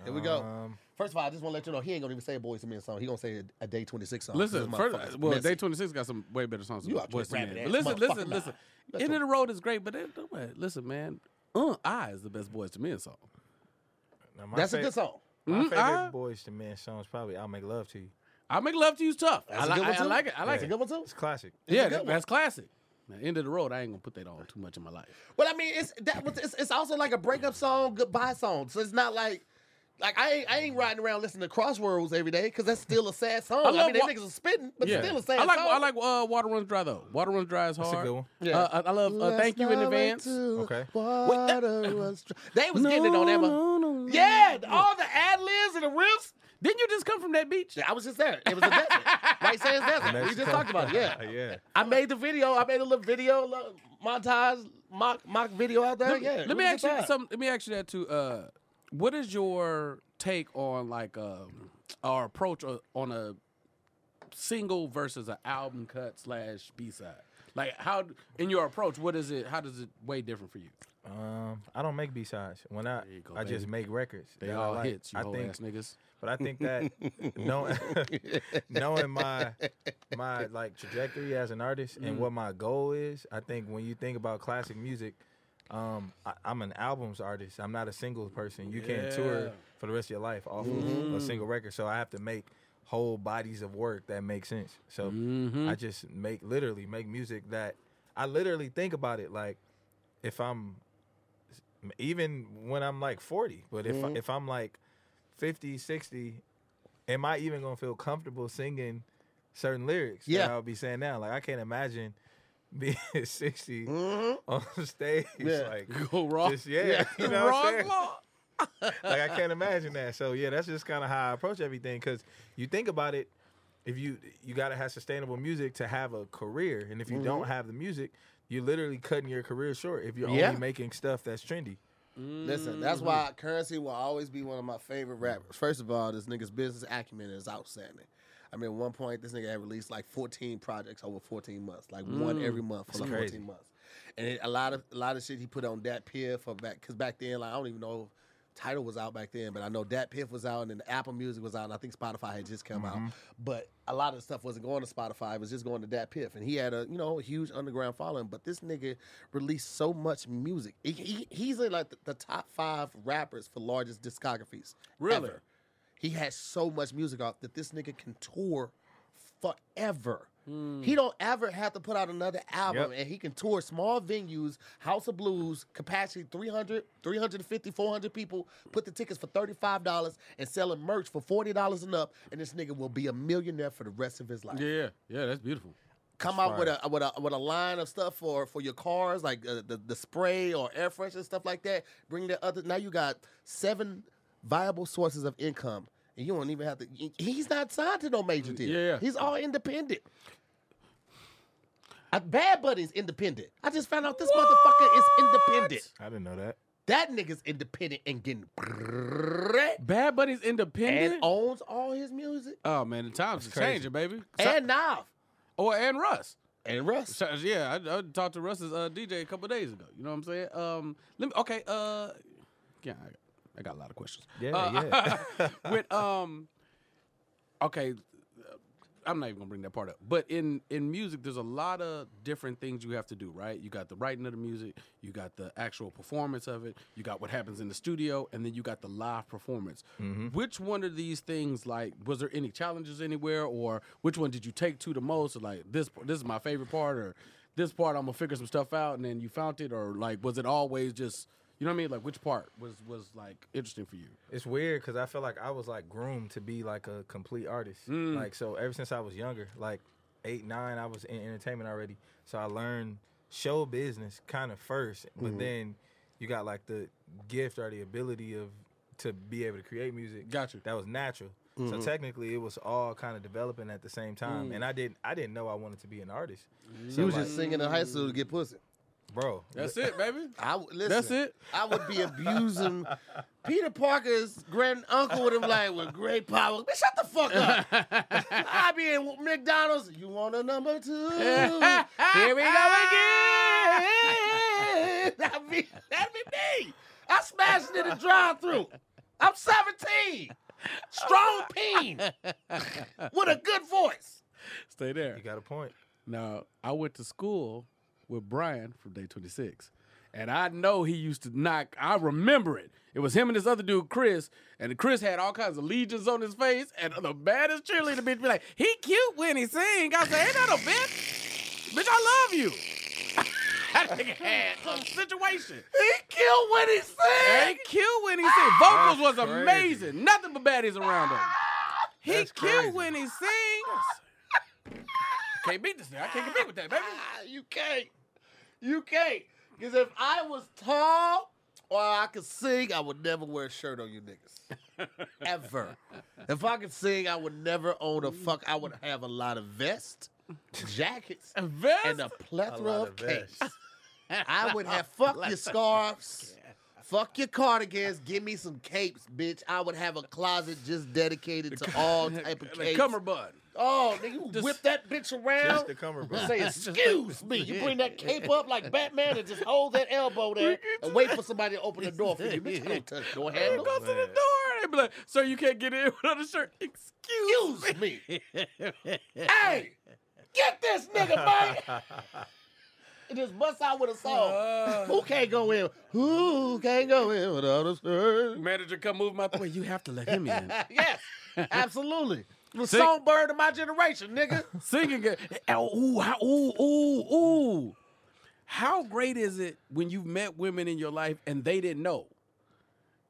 S1: Here we go.
S3: Um,
S1: First of all, I just want to let you know he ain't gonna even say a Boyz II Men song. He gonna say a, a Day 26 song.
S2: Listen,
S1: This
S2: first,
S1: motherfucker's
S2: well. Day 26 got some way better songs.
S1: You
S2: than
S1: out
S2: Boys to
S1: there
S2: Men. But listen, listen,
S1: nah.
S2: listen.
S1: That's
S2: End of the Road is great, but it, don't listen, man. Uh, I is the best Boyz II Men song.
S3: now my
S1: That's a good song.
S3: My
S2: Mm,
S3: favorite
S2: I-
S3: Boyz II Men song is probably "I'll Make Love to You."
S2: I make love to You" tough.
S1: That's
S2: I,
S1: a
S2: li-
S1: good one
S2: I- I like it. I like
S1: That's a
S2: it.
S1: good one too.
S3: It's classic.
S1: It's
S2: Yeah,
S1: good
S2: that, that's classic. Now, End of the Road, I ain't gonna put that on too much in my life.
S1: Well, I mean, it's that. was- It's, it's also like a breakup song, goodbye song. So it's not like. Like I ain't, I ain't riding around listening to Crossroads every day because that's still a sad song.
S2: I
S1: I,
S2: love
S1: mean, they
S2: wa-
S1: niggas are spitting, but
S2: yeah,
S1: it's still a sad
S2: I like
S1: song.
S2: I like uh, Water Runs Dry though. Water Runs Dry is
S3: That's
S2: hard.
S3: a good one.
S1: Yeah.
S2: Uh, I, I love uh, Thank You in Advance.
S3: Okay.
S1: Water runs dry. They was getting it on that.
S2: No, no, no,
S1: Yeah,
S2: no.
S1: all the ad libs and the riffs.
S2: Didn't you just come from that beach?
S1: I was just there. It was a desert. White Sands Desert. We just talked about it. Yeah.
S3: yeah.
S1: I made the video. I made a little video, little montage, mock mock video out there.
S2: Let,
S1: yeah.
S2: let me
S1: was
S2: ask you
S1: good
S2: some. Let me ask you that too. Uh, what is your take on like um, our approach on a single versus an album cut slash B side? Like how in your approach, what is it? How does it way different for you?
S3: Um, I don't make B sides. When I
S2: go,
S3: I just make records.
S2: They
S3: that I
S2: all
S3: like.
S2: hits, you
S3: I think,
S2: ass niggas.
S3: but I think that knowing knowing my my like trajectory as an artist
S2: Mm.
S3: and what my goal is, I think when you think about classic music, Um, I, I'm an albums artist. I'm not a singles person. You can't tour for the rest of your life off of a single record. So I have to make whole bodies of work that make sense. So
S2: Mm-hmm.
S3: I just make literally make music that I literally think about it like if I'm even when I'm like 40, but if I, if I'm like 50, 60, am I even gonna feel comfortable singing certain lyrics
S1: Yeah.
S3: that I'll be saying now? Like I can't imagine being 60
S1: Mhm.
S3: on stage,
S1: Yeah.
S3: like
S2: Go raw.
S3: just yeah,
S1: Yeah.
S3: you know what I'm saying? like I can't imagine that. So yeah, that's just kind of how I approach everything. Because you think about it, if you you got to have sustainable music to have a career, and if you don't have the music, you're literally cutting your career short. If you're
S1: Yeah.
S3: only making stuff that's trendy.
S1: Listen, that's why Currency will always be one of my favorite rappers. First of all, this nigga's business acumen is outstanding. I mean, at one point, this nigga had released like 14 projects over 14 months, like one mm. every month for like
S3: crazy.
S1: 14 months. And it, a lot of a lot of shit he put on Dat Piff for back because back then, like I don't even know if Tidal was out back then, but I know Dat Piff was out and then Apple Music was out, and I think Spotify had just come out. Mm-hmm. But a lot of the stuff wasn't going to Spotify; it was just going to Dat Piff, and he had a you know a huge underground following. But this nigga released so much music. He, he- he's in like the, the top five rappers for largest discographies.
S2: Really?
S1: ever. He has so much music out that this nigga can tour forever. He don't ever have to put out another album
S3: Yep.
S1: and he can tour small venues, House of Blues, capacity 300, 350, 400 people, put the tickets for $35 and sell selling merch for $40 and up and this nigga will be a millionaire for the rest of his life.
S2: Yeah, yeah, that's beautiful.
S1: Come out with a with a with a line of stuff for for your cars like uh, the the spray or air freshener stuff like that. Bring the other now you got seven viable sources of income. And you don't even have to. He's not signed to no major deal.
S2: Yeah.
S1: he's all independent. Uh, Bad Bunny's independent. I just found out this motherfucker is independent.
S3: I didn't know that.
S1: That nigga's independent and getting bread
S2: Bad Bunny's independent.
S1: and owns all his music.
S2: oh man, the times are
S3: crazy.
S2: changing, baby.
S1: And Nav
S2: or and Russ.
S1: and Russ.
S2: Yeah, I, I talked to Russ's uh, DJ a couple days ago. You know what I'm saying? Um, let me. Okay. Uh, yeah, I got, a lot of questions.
S3: Yeah,
S2: Uh,
S3: yeah.
S2: with um, okay, uh, I'm not even gonna bring that part up. But in in music, there's a lot of different things you have to do. Right? You got the writing of the music, you got the actual performance of it, you got what happens in the studio, and then you got the live performance. Which one of these things, like, was there any challenges anywhere, or which one did you take to the most? Or like this, this is my favorite part, or this part I'm gonna figure some stuff out, and then you found it, or like, was it always just you know what I mean? Like, which part was was like interesting for you?
S3: It's weird because I feel like I was like groomed to be like a complete artist.
S2: Mm.
S3: Like so, ever since I was younger, like eight, nine, I was in entertainment already. So I learned show business kind of first,
S2: Mm-hmm.
S3: but then you got like the gift or the ability of to be able to create music.
S2: Gotcha.
S3: That was natural. So technically, it was all kind of developing at the same time,
S2: Mm.
S3: and I didn't, I didn't know I wanted to be an artist.
S1: He was
S3: like-
S1: just singing in high school to get pussy.
S3: Bro.
S2: That's it, baby.
S1: I w- listen,
S2: That's it?
S1: I would be abusing Peter Parker's grand uncle with him like with great power. Man, shut the fuck up. I be in McDonald's. You want a number two? Here we go again. That'd be that'd be me. I smashed it in the drive-through. I'm 17. Strong peen. With a good voice.
S2: Stay there.
S3: You got a point.
S2: Now, I went to school with Brian from Day 26. And I know he used to knock, I remember it. It was him and this other dude, Chris, and Chris had all kinds of legions on his face, and the baddest cheerleader bitch be like, he cute when he sing. I say, ain't that a bitch? Bitch, I love you. that nigga had some situation.
S1: He killed when he sang.
S2: he cute when he sing. Vocals was
S3: crazy.
S2: amazing. Nothing but baddies around him. He
S3: That's
S2: cute
S3: crazy.
S2: when he sings. Can't beat this thing. I can't compete with that, baby.
S1: Ah, you can't. You can't. Because if I was tall or I could sing, I would never wear a shirt on you niggas. Ever. If I could sing, I would never own a mm. fuck. I would have a lot of vests, jackets,
S2: A vest?
S1: and a plethora
S3: lot
S1: of
S3: of
S1: capes.
S3: vests.
S1: I would have fuck your scarves. Fuck your cardigans. Give me some capes, bitch. I would have a closet just dedicated to all type of
S2: the
S1: capes.
S2: cummerbund.
S1: Oh, nigga, you
S2: Just-
S1: whip that bitch around.
S3: Just the cummerbund.
S1: Say, excuse me. You bring that cape up like Batman and just hold that elbow there and wait for somebody to open the door for you. Bitch, I don't touch door handle.
S2: goes to the door and they be like, sir, you can't get in without a shirt. Excuse,
S1: Excuse me. hey, get this nigga, man. And just bust out with a song.
S2: Uh.
S1: Who can't go in? Who can't go in without a shirt?
S2: Manager come move my way. You have to let him in.
S1: yes, absolutely. The
S2: See-
S1: songbird of my generation, nigga.
S2: Singing it. Oh, ooh, how, ooh, ooh, ooh. How great is it when you've met women in your life and they didn't know?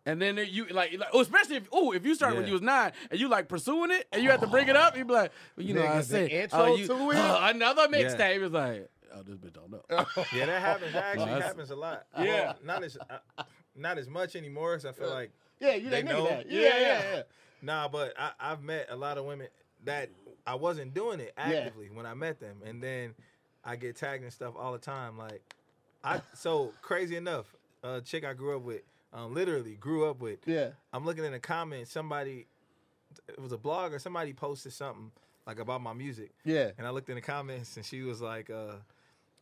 S2: And then you like, like oh, especially if oh, if you started when you was nine and you like pursuing it and you have to bring it up, you be like, well, you know,
S1: Nigga,
S2: I
S1: the
S2: said
S1: intro
S2: oh, you,
S1: to it?
S2: uh, another
S3: Yeah.
S2: mixtape. It's like, oh, this bitch don't know.
S3: Yeah, that happens. That actually
S2: that's-
S3: happens a lot.
S2: Yeah.
S3: Well, not as uh, not as much anymore. So I feel like
S1: Yeah, you
S3: They
S1: that nigga
S3: know?
S1: that. Yeah,
S3: Yeah.
S1: yeah, yeah.
S3: Nah, but I, I've met a lot of women that I wasn't doing it actively when I met them, and then I get tagged and stuff all the time. Like, I so crazy enough, a chick I grew up with, um, literally grew up with.
S1: Yeah.
S3: I'm looking in the comments, somebody, it was a blog or somebody posted something like about my music,
S1: Yeah.
S3: and I looked in the comments and she was like, uh,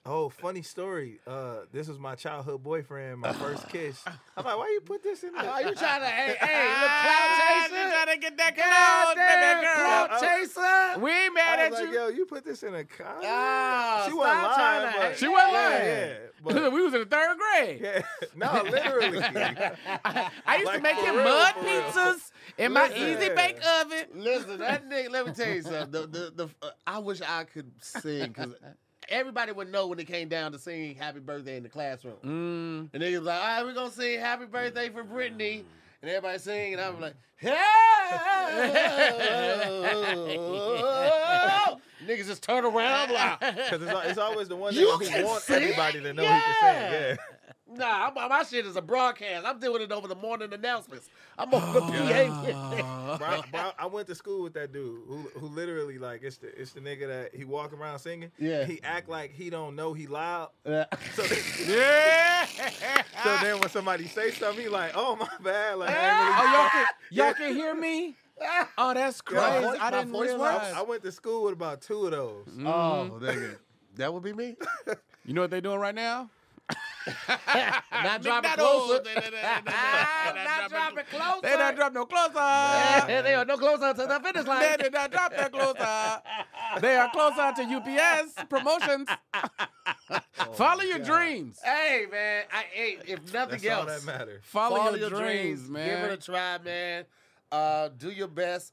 S3: "Oh, funny story. Uh, this was my childhood boyfriend, my first kiss." I'm like, "Why you put this in there?"
S1: Oh, you trying to, hey, hey, look, cloud chaser?
S2: trying to get that
S1: Goddamn,
S2: cloud,
S1: cloud
S3: girl.
S1: chaser?
S2: We ain't mad
S3: I
S2: at
S3: like,
S2: you.
S3: yo, you put this in a comment.
S1: Ah,
S3: she wasn't lying,
S1: trying to-
S3: but
S2: She wasn't
S3: yeah,
S2: lying.
S3: Yeah, but
S2: we was in the third grade.
S3: yeah, no, literally.
S2: I used to make him
S3: real,
S2: mud
S3: for real.
S2: pizzas in my easy bake oven.
S1: Listen, that nigga, let me tell you something. The, the, the, uh, I wish I could sing because everybody would know when it came down to singing happy birthday in the classroom.
S2: Mm.
S1: And niggas like, all right, we're going to sing happy birthday for Brittany. And everybody sing, and I'm like, hey! Niggas just turn around like,
S3: Because it's, it's always the one
S1: You
S3: that
S1: can
S3: who wants
S1: sing?
S3: everybody to know
S1: Yeah.
S3: he can sing. Yeah.
S1: Nah, I'm, my shit is a broadcast. I'm doing it over the morning announcements. I'm on ah. the PA.
S3: Bro, I- bro, I went to school with that dude who, who literally like it's the it's the nigga that he walk around singing.
S1: Yeah.
S3: He act like he don't know he loud.
S1: Yeah.
S3: So,
S2: Yeah.
S3: so then when somebody say something, he like, oh my bad, like I
S2: Oh, y'all can, y'all can hear me? Oh, that's crazy.
S3: my
S1: voice-
S2: I
S1: my
S2: didn't
S1: voice
S2: realize.
S3: I went to school with about two of those.
S1: Oh, mm-hmm. nigga. That would be me.
S2: You know what they doing right now?
S1: Not dropping closer.
S2: Not
S1: dropping closer.
S2: They not drop no closer.
S1: they are no closer to the finish
S2: They
S1: line.
S2: did not drop that closer. They are closer to UPS promotions. Follow your dreams.
S1: Hey man, I hey, if nothing
S3: That's all
S1: else,
S3: that matters.
S2: Follow,
S1: follow
S2: your, dreams, man.
S1: Give it a try, man. Uh, do your best.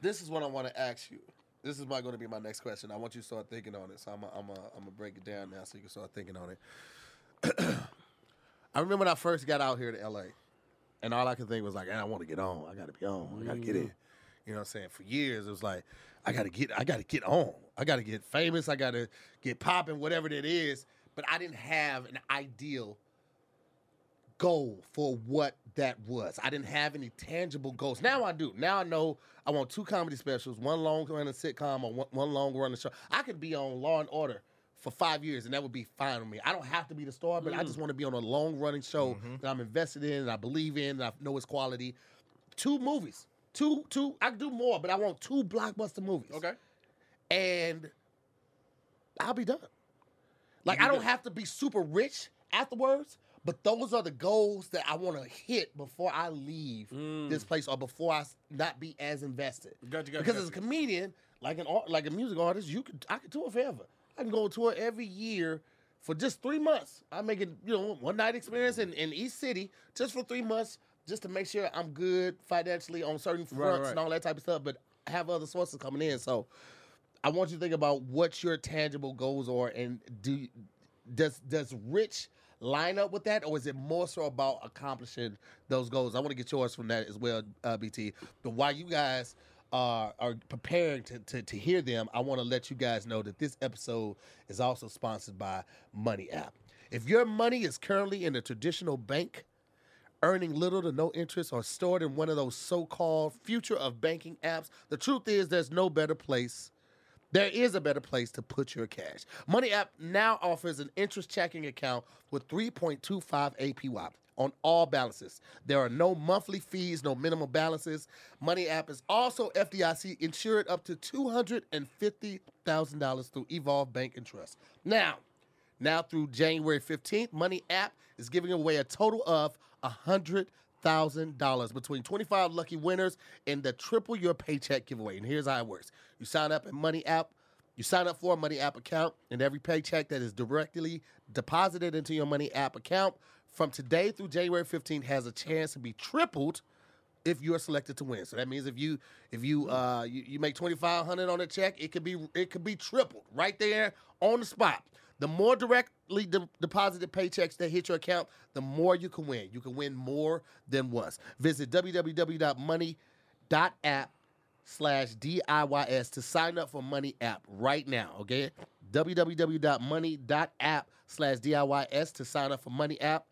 S1: This is what I want to ask you. This is going to be my next question. I want you to start thinking on it. So I'm gonna I'm I'm gonna break it down now so you can start thinking on it. I remember when I first got out here to LA, and all I could think was like, I want to get on. I got to be on. I got to get in. Mm. You know what I'm saying? For years, it was like, I got to get, I got to get on. I got to get famous. I got to get popping, whatever that is. But I didn't have an ideal goal for what that was. I didn't have any tangible goals. Now I do. Now I know I want two comedy specials, one long running sitcom or one, one long running show. I could be on Law and Order for five years and that would be fine with me. I don't have to be the star, but I just want to be on a long running show that I'm invested in and I believe in and I know its quality. Two movies. Two, two, I could do more, but I want two blockbuster movies.
S2: Okay.
S1: And I'll be done. Like I don't have to be super rich afterwards, but those are the goals that I want to hit before I leave this place or before I not be as invested.
S2: Gotcha, gotcha,
S1: because as a comedian, like an art, like a music artist, you could I could tour forever. I can go on tour every year for just three months. I make it, you know, one night experience in, in East City just for three months, just to make sure I'm good financially on certain fronts
S2: Right, right.
S1: and all that type of stuff. But I have other sources coming in, so I want you to think about what your tangible goals are, and do does does Rich line up with that, or is it more so about accomplishing those goals? I want to get yours from that as well, uh, BT. But while you guys are are preparing to, to to hear them, I want to let you guys know that this episode is also sponsored by Money App. If your money is currently in a traditional bank, earning little to no interest or stored in one of those so-called future of banking apps, the truth is there's no better place. There is a better place to put your cash. Money App now offers an interest checking account with 3.25 APY on all balances. There are no monthly fees, no minimum balances. Money App is also FDIC insured up to $250,000 through Evolve Bank and Trust. Now, now through January 15th, Money App is giving away a total of $100,000 between 25 lucky winners in the triple your paycheck giveaway. And here's how it works. You sign up at Money app You sign up for a Money app account, and every paycheck that is directly deposited into your Money app account from today through January 15th has a chance to be tripled if you are selected to win. So that means if you if you uh you, you make 2500 on a check, it could be it could be tripled right there on the spot. The more directly de- deposited paychecks that hit your account, the more you can win. You can win more than once. Visit www.money.app slash DIYS to sign up for Money app right now, okay? www.money.app slash DIYS to sign up for Money app.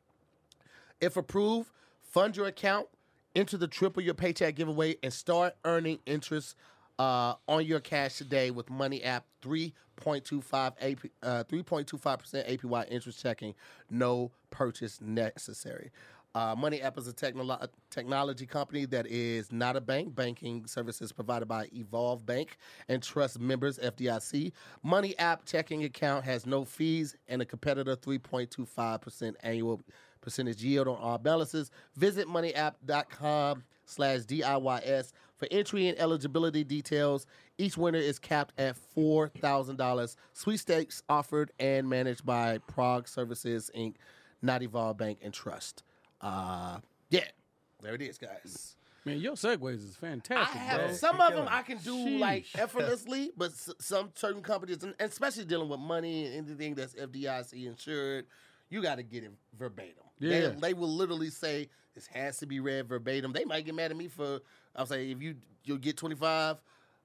S1: If approved, fund your account, enter the triple your paycheck giveaway, and start earning interest uh, on your cash today with Money App 3.25 AP, uh, 3.25% APY interest checking, no purchase necessary. Uh, Money App is a technolo- technology company that is not a bank. Banking services provided by Evolve Bank and Trust members FDIC. Money App checking account has no fees and a competitor 3.25% annual percentage yield on all balances. Visit moneyapp.com slash DIYS for entry and eligibility details. Each winner is capped at $4,000. Sweepstakes offered and managed by Prague Services, Inc., not Evolve Bank and Trust. Uh, yeah, there it is, guys.
S2: Man, your segues is
S1: I
S2: fantastic,
S1: have
S2: bro.
S1: some of them I can do like effortlessly, but s- some certain companies, and especially dealing with money and anything that's FDIC insured, you got to get it verbatim. They,
S2: Yeah.
S1: they will literally say this has to be read verbatim. They might get mad at me for I'll say if you you'll get twenty five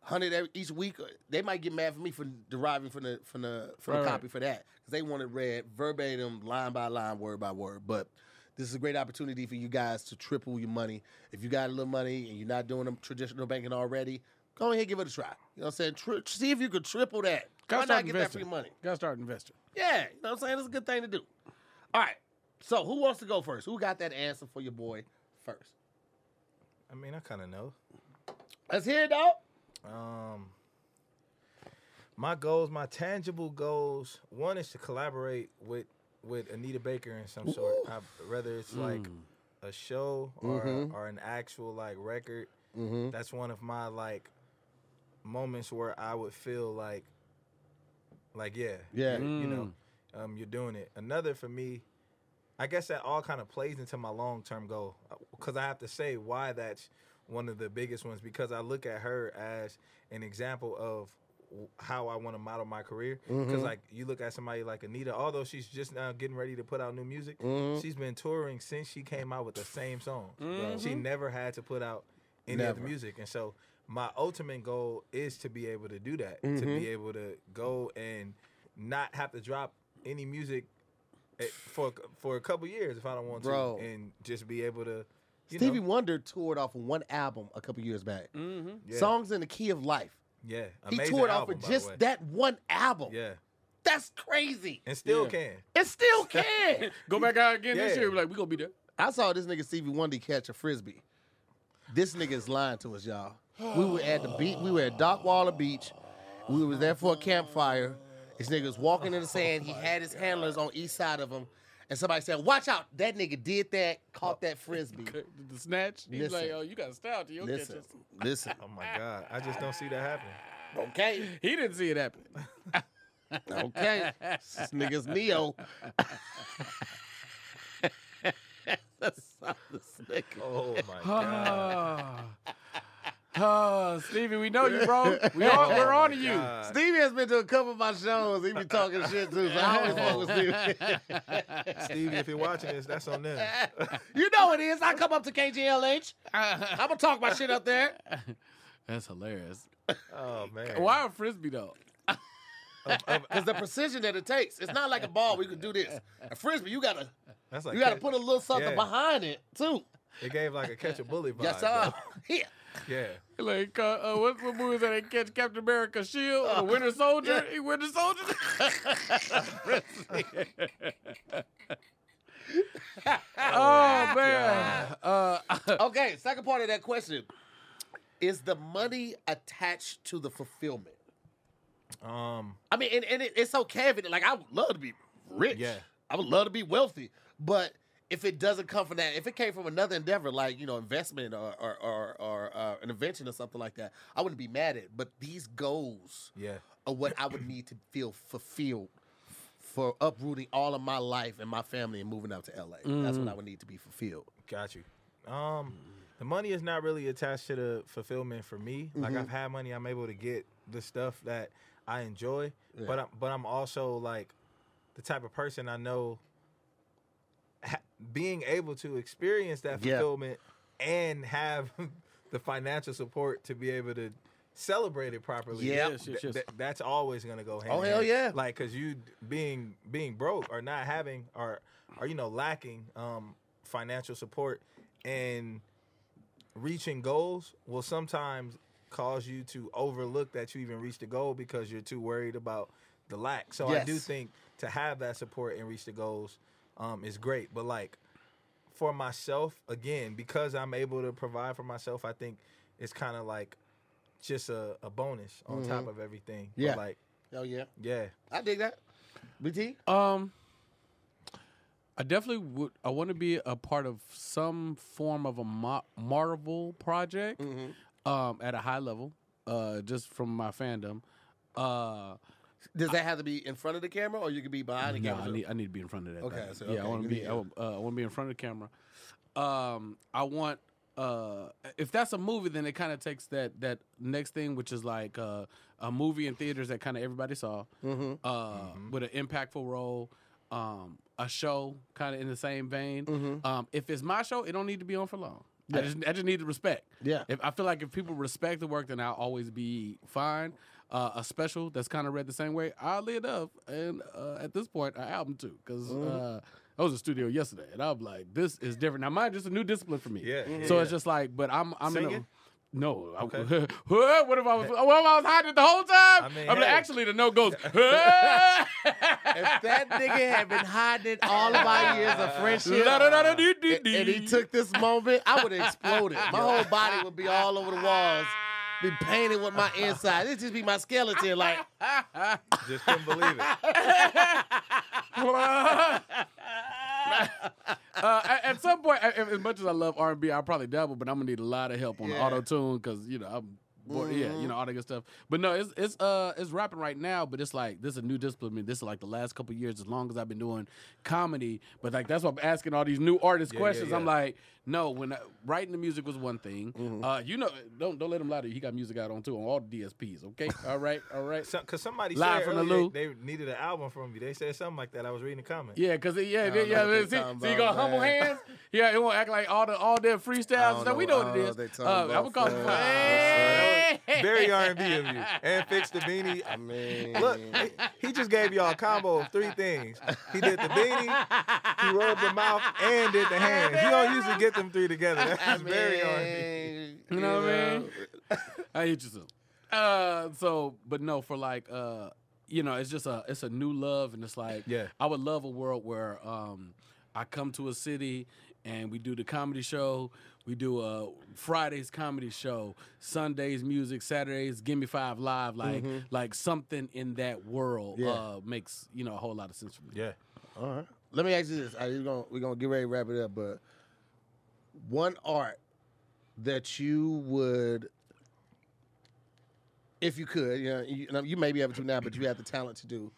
S1: hundred every- each week. uh, They might get mad for me for deriving from the from the from
S2: Right,
S1: the
S2: right.
S1: copy for that because they want it read verbatim, line by line, word by word. But this is a great opportunity for you guys to triple your money. If you got a little money and you're not doing them traditional banking already, go ahead and give it a try. You know what I'm saying? Tri- see if you could triple that.
S2: Gotta
S1: Why not get that free money?
S2: Gotta start investing.
S1: Yeah, you know what I'm saying? It's a good thing to do. All right. So who wants to go first? Who got that answer for your boy first?
S3: I mean, I kind of know.
S1: Let's hear it, dog.
S3: Um, my goals, my tangible goals. One is to collaborate with with Anita Baker in some sort. I, whether it's hmm. like a show or mm-hmm. or an actual like record. Mm-hmm. That's one of my like moments where I would feel like, like yeah,
S1: Yeah.
S3: you, you know, mm. Um, you're doing it. Another for me, I guess that all kind of plays into my long term goal uh, because I have to say why that's one of the biggest ones because I look at her as an example of how I want to model my career. Mm-hmm. Because like you look at somebody like Anita, although she's just now getting ready to put out new music, mm-hmm. she's been touring since she came out with the same song. Mm-hmm. She never had to put out any other
S1: Never.
S3: music, and so my ultimate goal is to be able to do that, to be able to go and not have to drop any music eh, for for a couple years if I don't want
S1: Bro.
S3: to, and just be able to. You
S1: Stevie
S3: know,
S1: Wonder toured off of one album a couple years back.
S3: yeah,
S1: Songs in the Key of Life.
S3: yeah,
S1: He toured off
S3: album,
S1: with
S3: by the
S1: just that one album.
S3: Yeah,
S1: That's crazy.
S3: and still
S2: Yeah.
S3: can.
S1: It still can.
S2: Go back out again this
S3: Yeah.
S2: year. Be like, we gonna be there.
S1: I saw this nigga Stevie Wonder catch a frisbee. This nigga is lying to us, y'all. We were at the beach. We were at Dockweiler Beach. We was there for a campfire. This nigga was walking in the sand. He had his handlers on each side of him, and somebody said, "Watch out!" That nigga did that. Caught that frisbee.
S2: The snatch. He's
S1: Listen.
S2: like, oh, you got a style to your
S1: Listen,
S2: catches.
S1: listen.
S3: Oh my god, I just don't see that happening.
S1: Okay,
S2: He didn't see it happen.
S1: okay. This nigga's Neo. That's this nigga.
S3: Oh my god.
S2: Oh, Stevie, we know you, bro. We on, we're on to you.
S3: Oh,
S1: Stevie has been to a couple of my shows. He be talking shit too, so I always fuck with Stevie.
S3: Stevie, if you're watching this, that's on them.
S1: you know it is. I come up to KJLH. I'm gonna talk my shit up there.
S2: That's hilarious.
S3: Oh man.
S2: Why a frisbee though?
S1: Because the precision that it takes. It's not like a ball where you can do this. A frisbee, you gotta
S3: That's like
S1: you gotta
S3: catch-
S1: put a little something
S3: Yeah.
S1: behind it too.
S3: It gave like a catch a bully vibe.
S1: Yes, sir.
S3: though.
S1: Here.
S3: Yeah.
S2: Like, uh, uh, what, what movie is that? They catch Captain America shield, or Winter Soldier. He Winter Soldier. oh man. Uh,
S1: Okay, second part of that question. Is the money attached to the fulfillment?
S3: Um.
S1: I mean, and, and it, it's okay if it, like I would love to be rich.
S3: Yeah.
S1: I would love to be wealthy, but if it doesn't come from that, if it came from another endeavor like you know investment or or or, or uh, an invention or something like that, I wouldn't be mad at. it. But these goals
S3: Yeah.
S1: are what I would need to feel fulfilled for uprooting all of my life and my family and moving out to LA. That's what I would need to be fulfilled.
S3: Got you. Um, the money is not really attached to the fulfillment for me. Like I've had money, I'm able to get the stuff that I enjoy, but I'm, but I'm also like the type of person I know. Ha- being able to experience that
S1: Yeah.
S3: fulfillment and have the financial support to be able to celebrate it properly.
S1: Yeah,
S2: yes, yes, yes.
S3: Th- that's always gonna go hand.
S1: Oh, hell
S3: hand.
S1: yeah.
S3: Like, cause you being being broke or not having or or you know lacking um financial support and reaching goals will sometimes cause you to overlook that you even reached the goal because you're too worried about the lack. So I do think to have that support and reach the goals um, is great. But like for myself, again, because I'm able to provide for myself, I think it's kind of like just a, a bonus on top of everything. But,
S1: Yeah.
S3: like
S1: Oh yeah,
S3: yeah,
S1: I dig that. BT.
S2: Um, I definitely would. I want to be a part of some form of a Mar- Marvel project, um, at a high level, uh, just from my fandom. Uh,
S1: Does that have to be in front of the camera, or you can be behind the
S2: no,
S1: camera?
S2: I need I need to be in front of that.
S1: Okay,
S2: thing.
S1: so,
S2: yeah, I want to be. I, want- uh, I want to be in front of the camera. Um, I want. Uh, if that's a movie, then it kind of takes that that next thing, which is like uh, a movie in theaters that kind of everybody saw,
S1: Mm-hmm.
S2: uh, with an impactful role. Um, a show kind of in the same vein.
S1: Mm-hmm.
S2: Um, if it's my show, it don't need to be on for long. I just I just need the respect.
S1: Yeah.
S2: If I feel like if people respect the work, then I'll always be fine. Uh, a special that's kind of read the same way, oddly enough, and uh, at this point, an album too, because uh, I was in studio yesterday, and I'm like, this is different. Now, mine just a new discipline for me.
S3: Yeah,
S2: So
S3: yeah.
S2: it's just like, but I'm I'm in a,
S3: Singing?
S2: no. I-
S3: Okay.
S2: what if I was? What if I was hiding the whole time?
S3: I mean,
S2: I'm like,
S3: hey.
S2: actually, the note goes.
S1: if that nigga had been hiding it all of our years of friendship, and, and he took this moment, I would have exploded. My whole body would be all over the walls, be painted with my inside. It'd just be my skeleton, like
S3: just couldn't believe it.
S2: uh, at, some point, as much as I love R and B, I'll probably dabble, but I'm gonna need a lot of help on
S1: Yeah.
S2: auto tune because you know I'm. bored- Yeah, you know all that good stuff. But no, it's it's uh it's rapping right now. But it's like this is a new discipline. I mean, this is like the last couple years, as long as I've been doing comedy. But like that's why I'm asking all these new artist
S3: Yeah, yeah,
S2: questions. I'm like, no, when I, writing the music was one thing. Uh, you know, don't don't let him lie to you. He got music out on too on all the DSPs. Okay, all right, all right.
S3: So, Cause somebody
S2: Live
S3: said
S2: from the
S3: earlier
S2: Lou.
S3: they, they needed an album from you. They said something like that. I was reading the comments.
S2: Yeah, cause yeah,
S1: don't
S2: yeah.
S1: know
S2: See,
S1: they
S2: so you got humble hands. Yeah, it won't act like all the all their freestyles. and stuff. we know what it is.
S1: they
S2: Uh, I would call it. Hey!
S3: Very R and B of you. And fixed the beanie.
S1: I mean,
S3: Look, he- he just gave y'all a combo of three things. He did the beanie, he rubbed the mouth, and did the hands. He don't usually get them three together. That's very R and B.
S2: You know what I mean? I hate you so. Uh, so, but no, for like, uh, you know, it's just a it's a new love, and it's like,
S3: Yeah.
S2: I would love a world where um, I come to a city and we do the comedy show. We do a Fridays comedy show, Sundays music, Saturdays Give Me Five Live, like like something in that world
S1: Yeah.
S2: uh, makes you know a whole lot of sense for me.
S3: Yeah.
S1: All right. Let me ask you this. Are you gonna we're gonna get ready to wrap it up, but one art that you would if you could, you know, you, you may be able to now, but you have the talent to do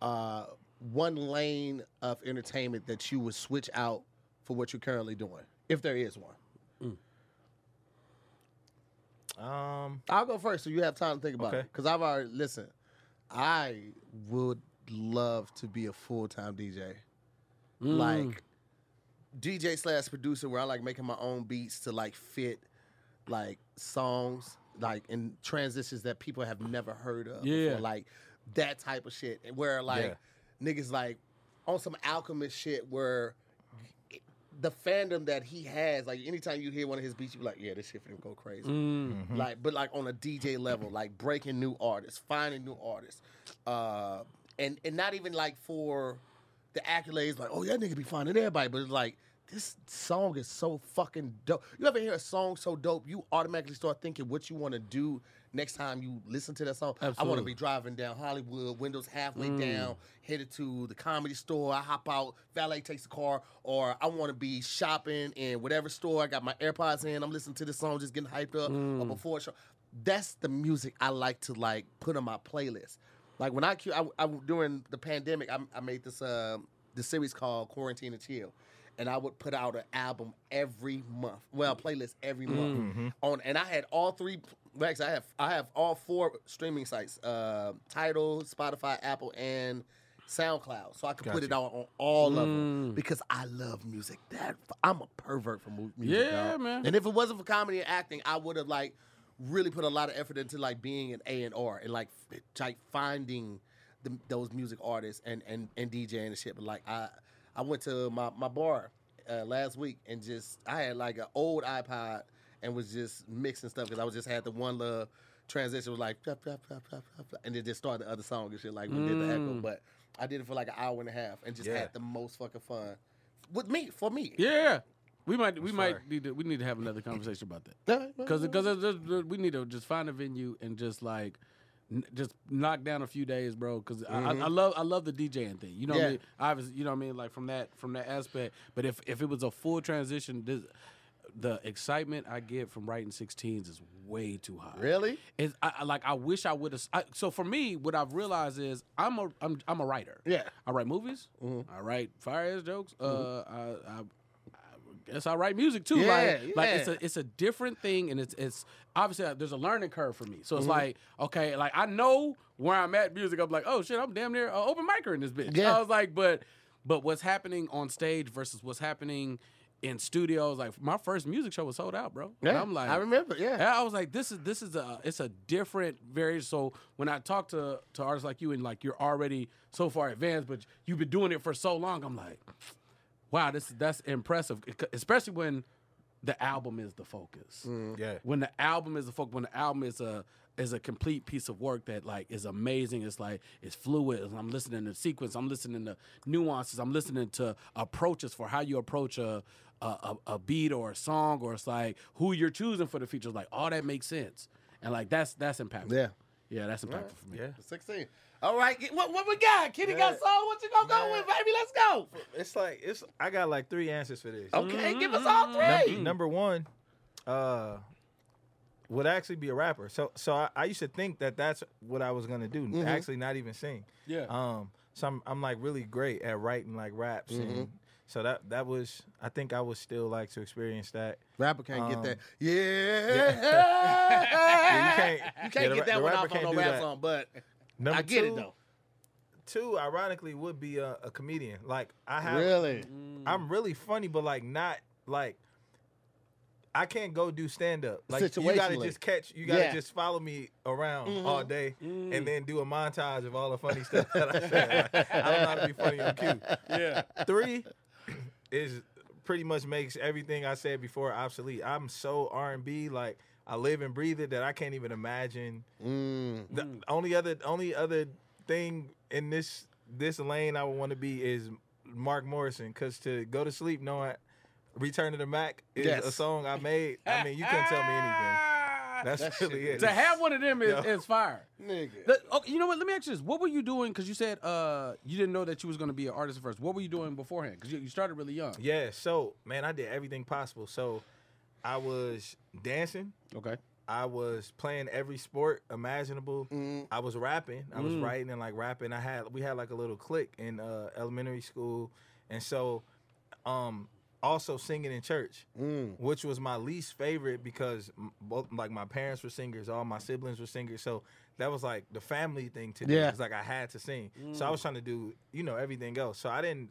S1: uh, one lane of entertainment that you would switch out for what you're currently doing, if there is one.
S3: Um.
S1: I'll go first, so you have time to think about it. Because I've already listen. I would love to be a full time DJ,
S2: Mm.
S1: like DJ slash producer, where I like making my own beats to like fit like songs, like in transitions that people have never heard of.
S2: Yeah.
S1: before, like that type of shit, and where like niggas like on some alchemist shit where the fandom that he has, like anytime you hear one of his beats, you be like, yeah, this shit finna go crazy.
S2: Mm.
S1: Like, but like on a DJ level, like breaking new artists, finding new artists, uh, and and not even like for the accolades, like, oh yeah, nigga be finding everybody, but it's like this song is so fucking dope. You ever hear a song so dope, you automatically start thinking what you want to do next time you listen to that song. I want to be driving down Hollywood, windows halfway mm. down, headed to the comedy store. I hop out, valet takes the car, or I want to be shopping in whatever store. I got my AirPods in. I'm listening to the song, just getting hyped up. Or mm. before a show. That's the music I like to like put on my playlist. Like when I, I, I during the pandemic, I, I made this uh, the series called Quarantine and Chill, and I would put out an album every month. Well, playlist every month on, and I had all three. Well, actually, I have I have all four streaming sites: uh, Tidal, Spotify, Apple, and SoundCloud. So I could put it out on all of them because I love music. That I'm a pervert for music.
S2: Yeah,
S1: dog.
S2: man.
S1: And if it wasn't for comedy and acting, I would have like really put a lot of effort into like being an A and R and like like finding the, those music artists and and and DJing and shit. But like I I went to my my bar uh, last week and just I had like an old iPod and was just mixing stuff because I was just had the one love transition was like and then just started the other song and shit like we did the echo. But I did it for like an hour and a half and just
S3: Yeah.
S1: had the most fucking fun with me for me.
S2: Yeah. We might we
S3: That's
S2: might need to we need to have another conversation about that.
S1: Yeah,
S2: Because because we need to just find a venue and just like n- just knock down a few days, bro. Because I, I, I mm-hmm. love I love the DJing thing. You know what I
S1: Yeah.
S2: mean? Obviously, you know what I mean. Like from that from that aspect. But if if it was a full transition, this, the excitement I get from writing 16s is way too high.
S1: Really?
S2: It's, I, I- like I wish I would have. So for me, what I've realized is I'm a I'm I'm a writer.
S1: Yeah.
S2: I write movies. Mm-hmm. I write fire ass jokes. Mm-hmm. Uh, I, I, I I write music too.
S1: Yeah,
S2: like, like it's a it's a different thing, and it's it's obviously uh, there's a learning curve for me. So
S1: Mm-hmm.
S2: it's like okay, like I know where I'm at music. I'm like, oh shit, I'm damn near uh, open micer in this bitch.
S1: Yeah.
S2: I was like, but but what's happening on stage versus what's happening in studios? Like my first music show was sold out, bro. And
S1: Yeah,
S2: I'm like,
S1: I remember, yeah.
S2: yeah, I was like, this is this is a it's a different very. So when I talk to to artists like you and like you're already so far advanced, but you've been doing it for so long, I'm like, wow, this that's impressive, especially when the album is the focus. Mm.
S3: Yeah.
S2: When the album is the focus, when the album is a is a complete piece of work that like is amazing. It's like it's fluid. I'm listening to sequence. I'm listening to nuances. I'm listening to approaches for how you approach a a, a, a beat or a song, or it's like who you're choosing for the features. Like all that makes sense, and like that's that's impactful.
S1: Yeah.
S2: yeah, that's impactful for me.
S3: Yeah.
S1: 16. All right, what, what we got? Kitty got
S3: Yeah.
S1: soul. What you gonna go with, baby? Let's go.
S3: It's like it's. I got like three answers for this.
S1: Okay, give us all
S3: Num-
S1: three.
S3: number one, uh, would actually be a rapper. So so I, I used to think that that's what I was gonna do.
S1: Mm-hmm.
S3: Actually, not even sing.
S2: Yeah.
S3: Um. So I'm I'm like really great at writing like raps
S1: Mm-hmm.
S3: and. So that that was I think I would still like to experience that.
S1: Rapper can't get
S3: Um,
S1: that. Yeah.
S3: Yeah, you can't-
S1: You can't
S3: yeah, the
S1: get that
S3: the
S1: one
S3: rapper
S1: off on
S3: can't
S1: no
S3: do
S1: rap
S3: that.
S1: song, but
S3: Number
S1: I get
S3: two,
S1: it though.
S3: Two, ironically, would be a, a comedian. Like I have
S1: Really?
S3: I'm really funny, but like not like I can't go do stand up. Like you gotta just catch you gotta
S1: Yeah.
S3: just follow me around
S1: Mm-hmm.
S3: all day and then do a montage of all the funny stuff that I said. Like, I don't know how to be funny on cue.
S2: Yeah.
S3: Three is pretty much makes everything I said before obsolete. I'm so R and B, like I live and breathe it that I can't even imagine
S1: Mm.
S3: the only other only other thing in this this lane I would want to be is Mark Morrison because to go to sleep knowing Return to the Mack is
S1: Yes.
S3: a song I made. I mean, you couldn't tell me anything. That's
S1: That
S3: really it.
S2: to have one of them is,
S3: Yeah.
S2: is fire.
S1: Nigga.
S2: The- okay, you know what? Let me ask you this: What were you doing? Because you said uh, you didn't know that you was going to be an artist at first. What were you doing beforehand? Because you, you started really young.
S3: yeah, so man, I did everything possible. So I was dancing.
S2: Okay.
S3: I was playing every sport imaginable. I was rapping. I was writing and like rapping. I had we had like a little clique in uh, elementary school, and so um also singing in church, which was my least favorite because both like my parents were singers, all my siblings were singers, so that was like the family thing to do.
S1: Yeah.
S3: It's like I had to sing, so I was trying to do you know everything else. So I didn't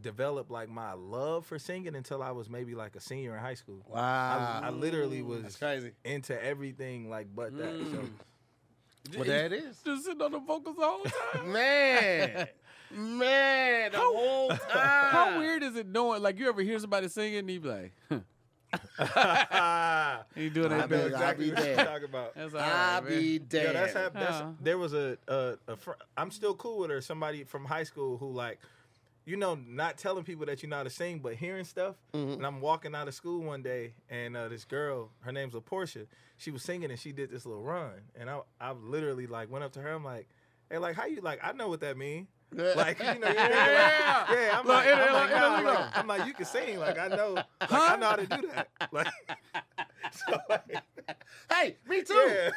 S3: develop like my love for singing until I was maybe like a senior in high school.
S1: Wow.
S3: I literally was
S1: That's crazy.
S3: into everything like but that. So mm.
S1: Well, there it is.
S2: Just sitting on the vocals all the whole time.
S1: Man. Man, the whole time.
S2: How weird is it knowing? Like you ever hear somebody singing, and you be like,
S3: I
S2: "You doing
S1: I
S2: that?"
S1: know
S2: bitch?
S3: exactly
S1: be
S3: what you're
S1: dead.
S3: talking about.
S2: That's all
S1: I
S2: right,
S1: be
S2: man.
S1: damned.
S3: Yeah, that's, hap- that's
S2: Huh.
S3: there was a a, a fr- I'm still cool with her. Somebody from high school who like you know, not telling people that you know how to sing, but hearing stuff.
S1: Mm-hmm.
S3: And I'm walking out of school one day, and uh, this girl, her name's LaPortia, she was singing and she did this little run, and I, I literally like went up to her. I'm like, hey, like how you like? I know what that mean. Like you know, you think, like,
S2: Yeah.
S3: yeah. I'm
S2: Look,
S3: like,
S2: it-
S3: I'm like,
S2: it-
S3: nah,
S2: it-
S3: like, I'm like, you can sing. Like I know, like, I know how to do that. Like, so like,
S1: Hey, me too.
S3: yeah.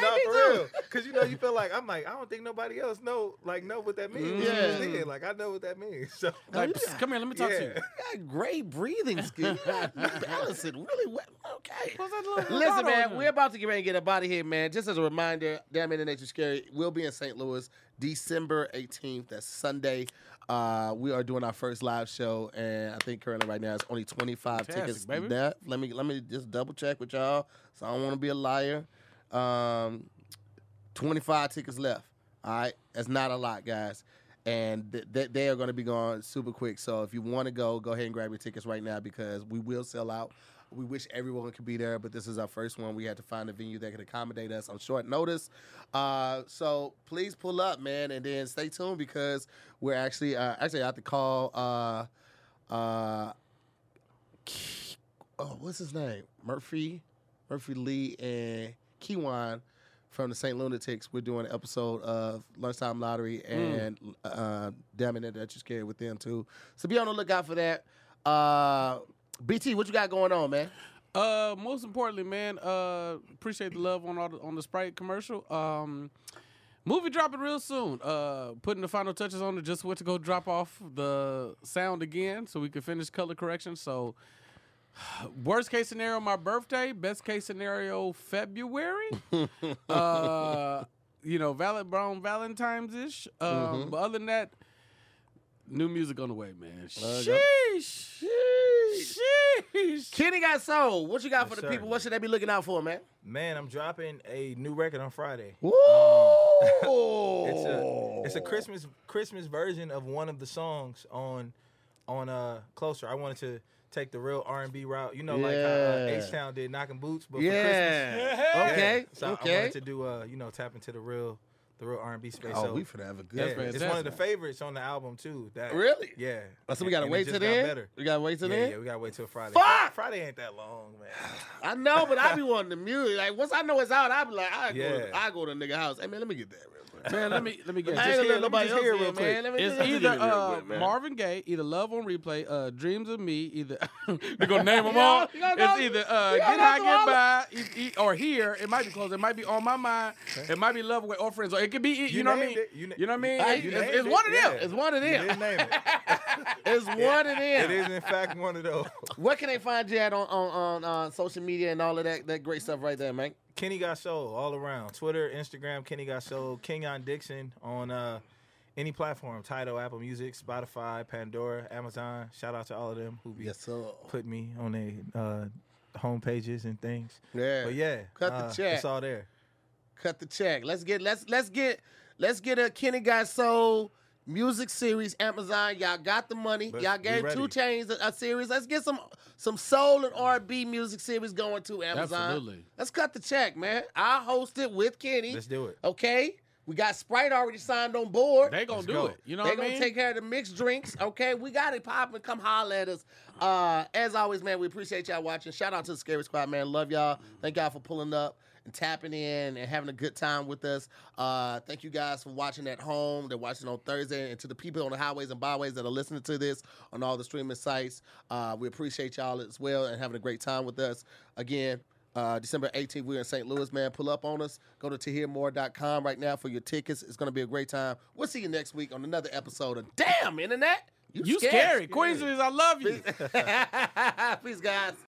S3: No,
S1: me
S3: for
S1: too.
S3: real. Cause you know you feel like I'm like I don't think nobody else know like know what that means.
S1: Yeah.
S3: Mm. Yeah. Like I know what that means. So
S2: Like, "Psst, come here, let me talk to you.
S3: yeah.
S1: You got great breathing skills. You got- balance it really well. Okay.
S2: What's that little
S1: Listen, man, we're about to get ready to get up out of here, man. Just as a reminder, Dam Internet You Scary will be in St. Louis December 18th. That's Sunday. Uh, we are doing our first live show, and I think currently right now it's only 25
S2: Fantastic,
S1: tickets
S2: baby.
S1: left. Let me let me just double check with y'all. So I don't want to be a liar. Um, 25 tickets left. All right, that's not a lot, guys. And th- th- they are going to be gone super quick. So if you want to go, go ahead and grab your tickets right now because we will sell out. We wish everyone could be there, but this is our first one. We had to find a venue that could accommodate us on short notice. Uh, so please pull up, man, and then stay tuned because we're actually uh, actually I have to call. Uh, uh, oh, what's his name? Murphy, Murphy Lee, and Kyjuan from the St. Lunatics. We're doing an episode of Lunchtime Lottery and uh, Damn It That You're Scared with them too. So be on the lookout for that. Uh, BT, what you got going on, man?
S2: Uh, most importantly, man, uh, appreciate the love on all the, on the Sprite commercial. Um, movie dropping real soon. Uh, putting the final touches on it. Just went to go drop off the sound again, so we can finish color correction. So, worst case scenario, my birthday. Best case scenario, February. uh, you know, Valid Brown Valentine's ish. Um,
S1: Mm-hmm.
S2: but other than that, new music on the way, man.
S1: Okay.
S2: Sheesh. Sheesh.
S1: Kenny got soul. What you got
S3: Yes,
S1: for the
S3: sir.
S1: people? What should they be looking out for, man?
S3: Man, I'm dropping a new record on Friday.
S1: Woo!
S3: It's a it's a Christmas Christmas version of one of the songs on on uh Closer. I wanted to take the real R and B route. You know, like how uh, H Town did knocking boots, but for Christmas.
S1: Yeah.
S3: Christmas.
S1: Okay.
S3: Yeah. So I
S1: okay.
S3: wanted to do uh, you know, tap into the real the real R and B space.
S1: Oh,
S3: so
S1: we finna have a good.
S3: yeah, it's one of the favorites on the album too. That
S1: Really?
S3: Yeah.
S1: Oh, so we gotta
S3: and
S1: wait till
S3: got
S1: then.
S3: Better.
S1: We gotta wait till
S3: Yeah,
S1: then.
S3: yeah, we gotta wait till Friday.
S1: Fuck!
S3: Friday ain't that long, man.
S1: I know, but I be wanting the music. Like once I know it's out, I be like, I go,
S3: Yeah.
S1: I go to the nigga house. Hey man, let me get that
S2: Man, let me let me get
S1: I
S2: this.
S1: ain't let nobody
S3: just
S1: else
S3: hear real
S1: man.
S3: quick.
S1: Let me
S2: It's either
S1: hear it real
S2: uh. Marvin Gaye, either Love on Replay, uh, Dreams of Me, either they're gonna name them all.
S1: you gonna know-
S2: It's either uh, Get High, Get By, or Here. It might be close. It might be On My Mind. It might be Love Away or Friends. Or it could be. You, know what I mean?
S3: You
S2: know what I mean? It's,
S1: you
S2: it's,
S3: named
S2: it's one of them.
S1: It's one of them.
S3: didn't name it.
S1: It's one of them.
S3: It is in fact one of those.
S1: Where can they find you at on on, on uh, social media and all of that that great stuff right there, man?
S3: Kenny Got Soul all around. Twitter, Instagram, Kenny Got Soul. Kenyon Dixon on uh, any platform. Tidal, Apple Music, Spotify, Pandora, Amazon. Shout out to all of them who be
S1: Yes,
S3: put me on their uh, home pages and things.
S1: Yeah.
S3: But yeah,
S1: Cut the
S3: uh,
S1: check.
S3: It's all there.
S1: Cut the check. Let's get let's let's get let's get a Kenny Got Soul music series. Amazon, y'all got the money. Y'all gave 2 Chainz a, a series. Let's get some some soul and R and B music series going to Amazon.
S2: Absolutely.
S1: Let's cut the check, man. I host it with Kenny.
S3: Let's do it.
S1: Okay. We got Sprite already signed on board.
S2: They gonna
S3: Let's
S2: do
S3: go.
S2: it. You know
S1: they
S2: what I
S1: gonna
S2: mean?
S1: take care of the mixed drinks. Okay, we got it popping. Come holler at us. Uh, as always, man, we appreciate y'all watching. Shout out to the Scary Squad, man. Love y'all. Thank y'all for pulling up and tapping in and having a good time with us. Uh, thank you guys for watching at home. They're watching on Thursday, and to the people on the highways and byways that are listening to this on all the streaming sites, uh, we appreciate y'all as well and having a great time with us. Again. Uh, December 18th, we're in St. Louis, man. Pull up on us. Go to tahirmoore.com right now for your tickets. It's going to be a great time. We'll see you next week on another episode of Damn Internet.
S2: You scary. Queens, I love you.
S1: Peace, guys.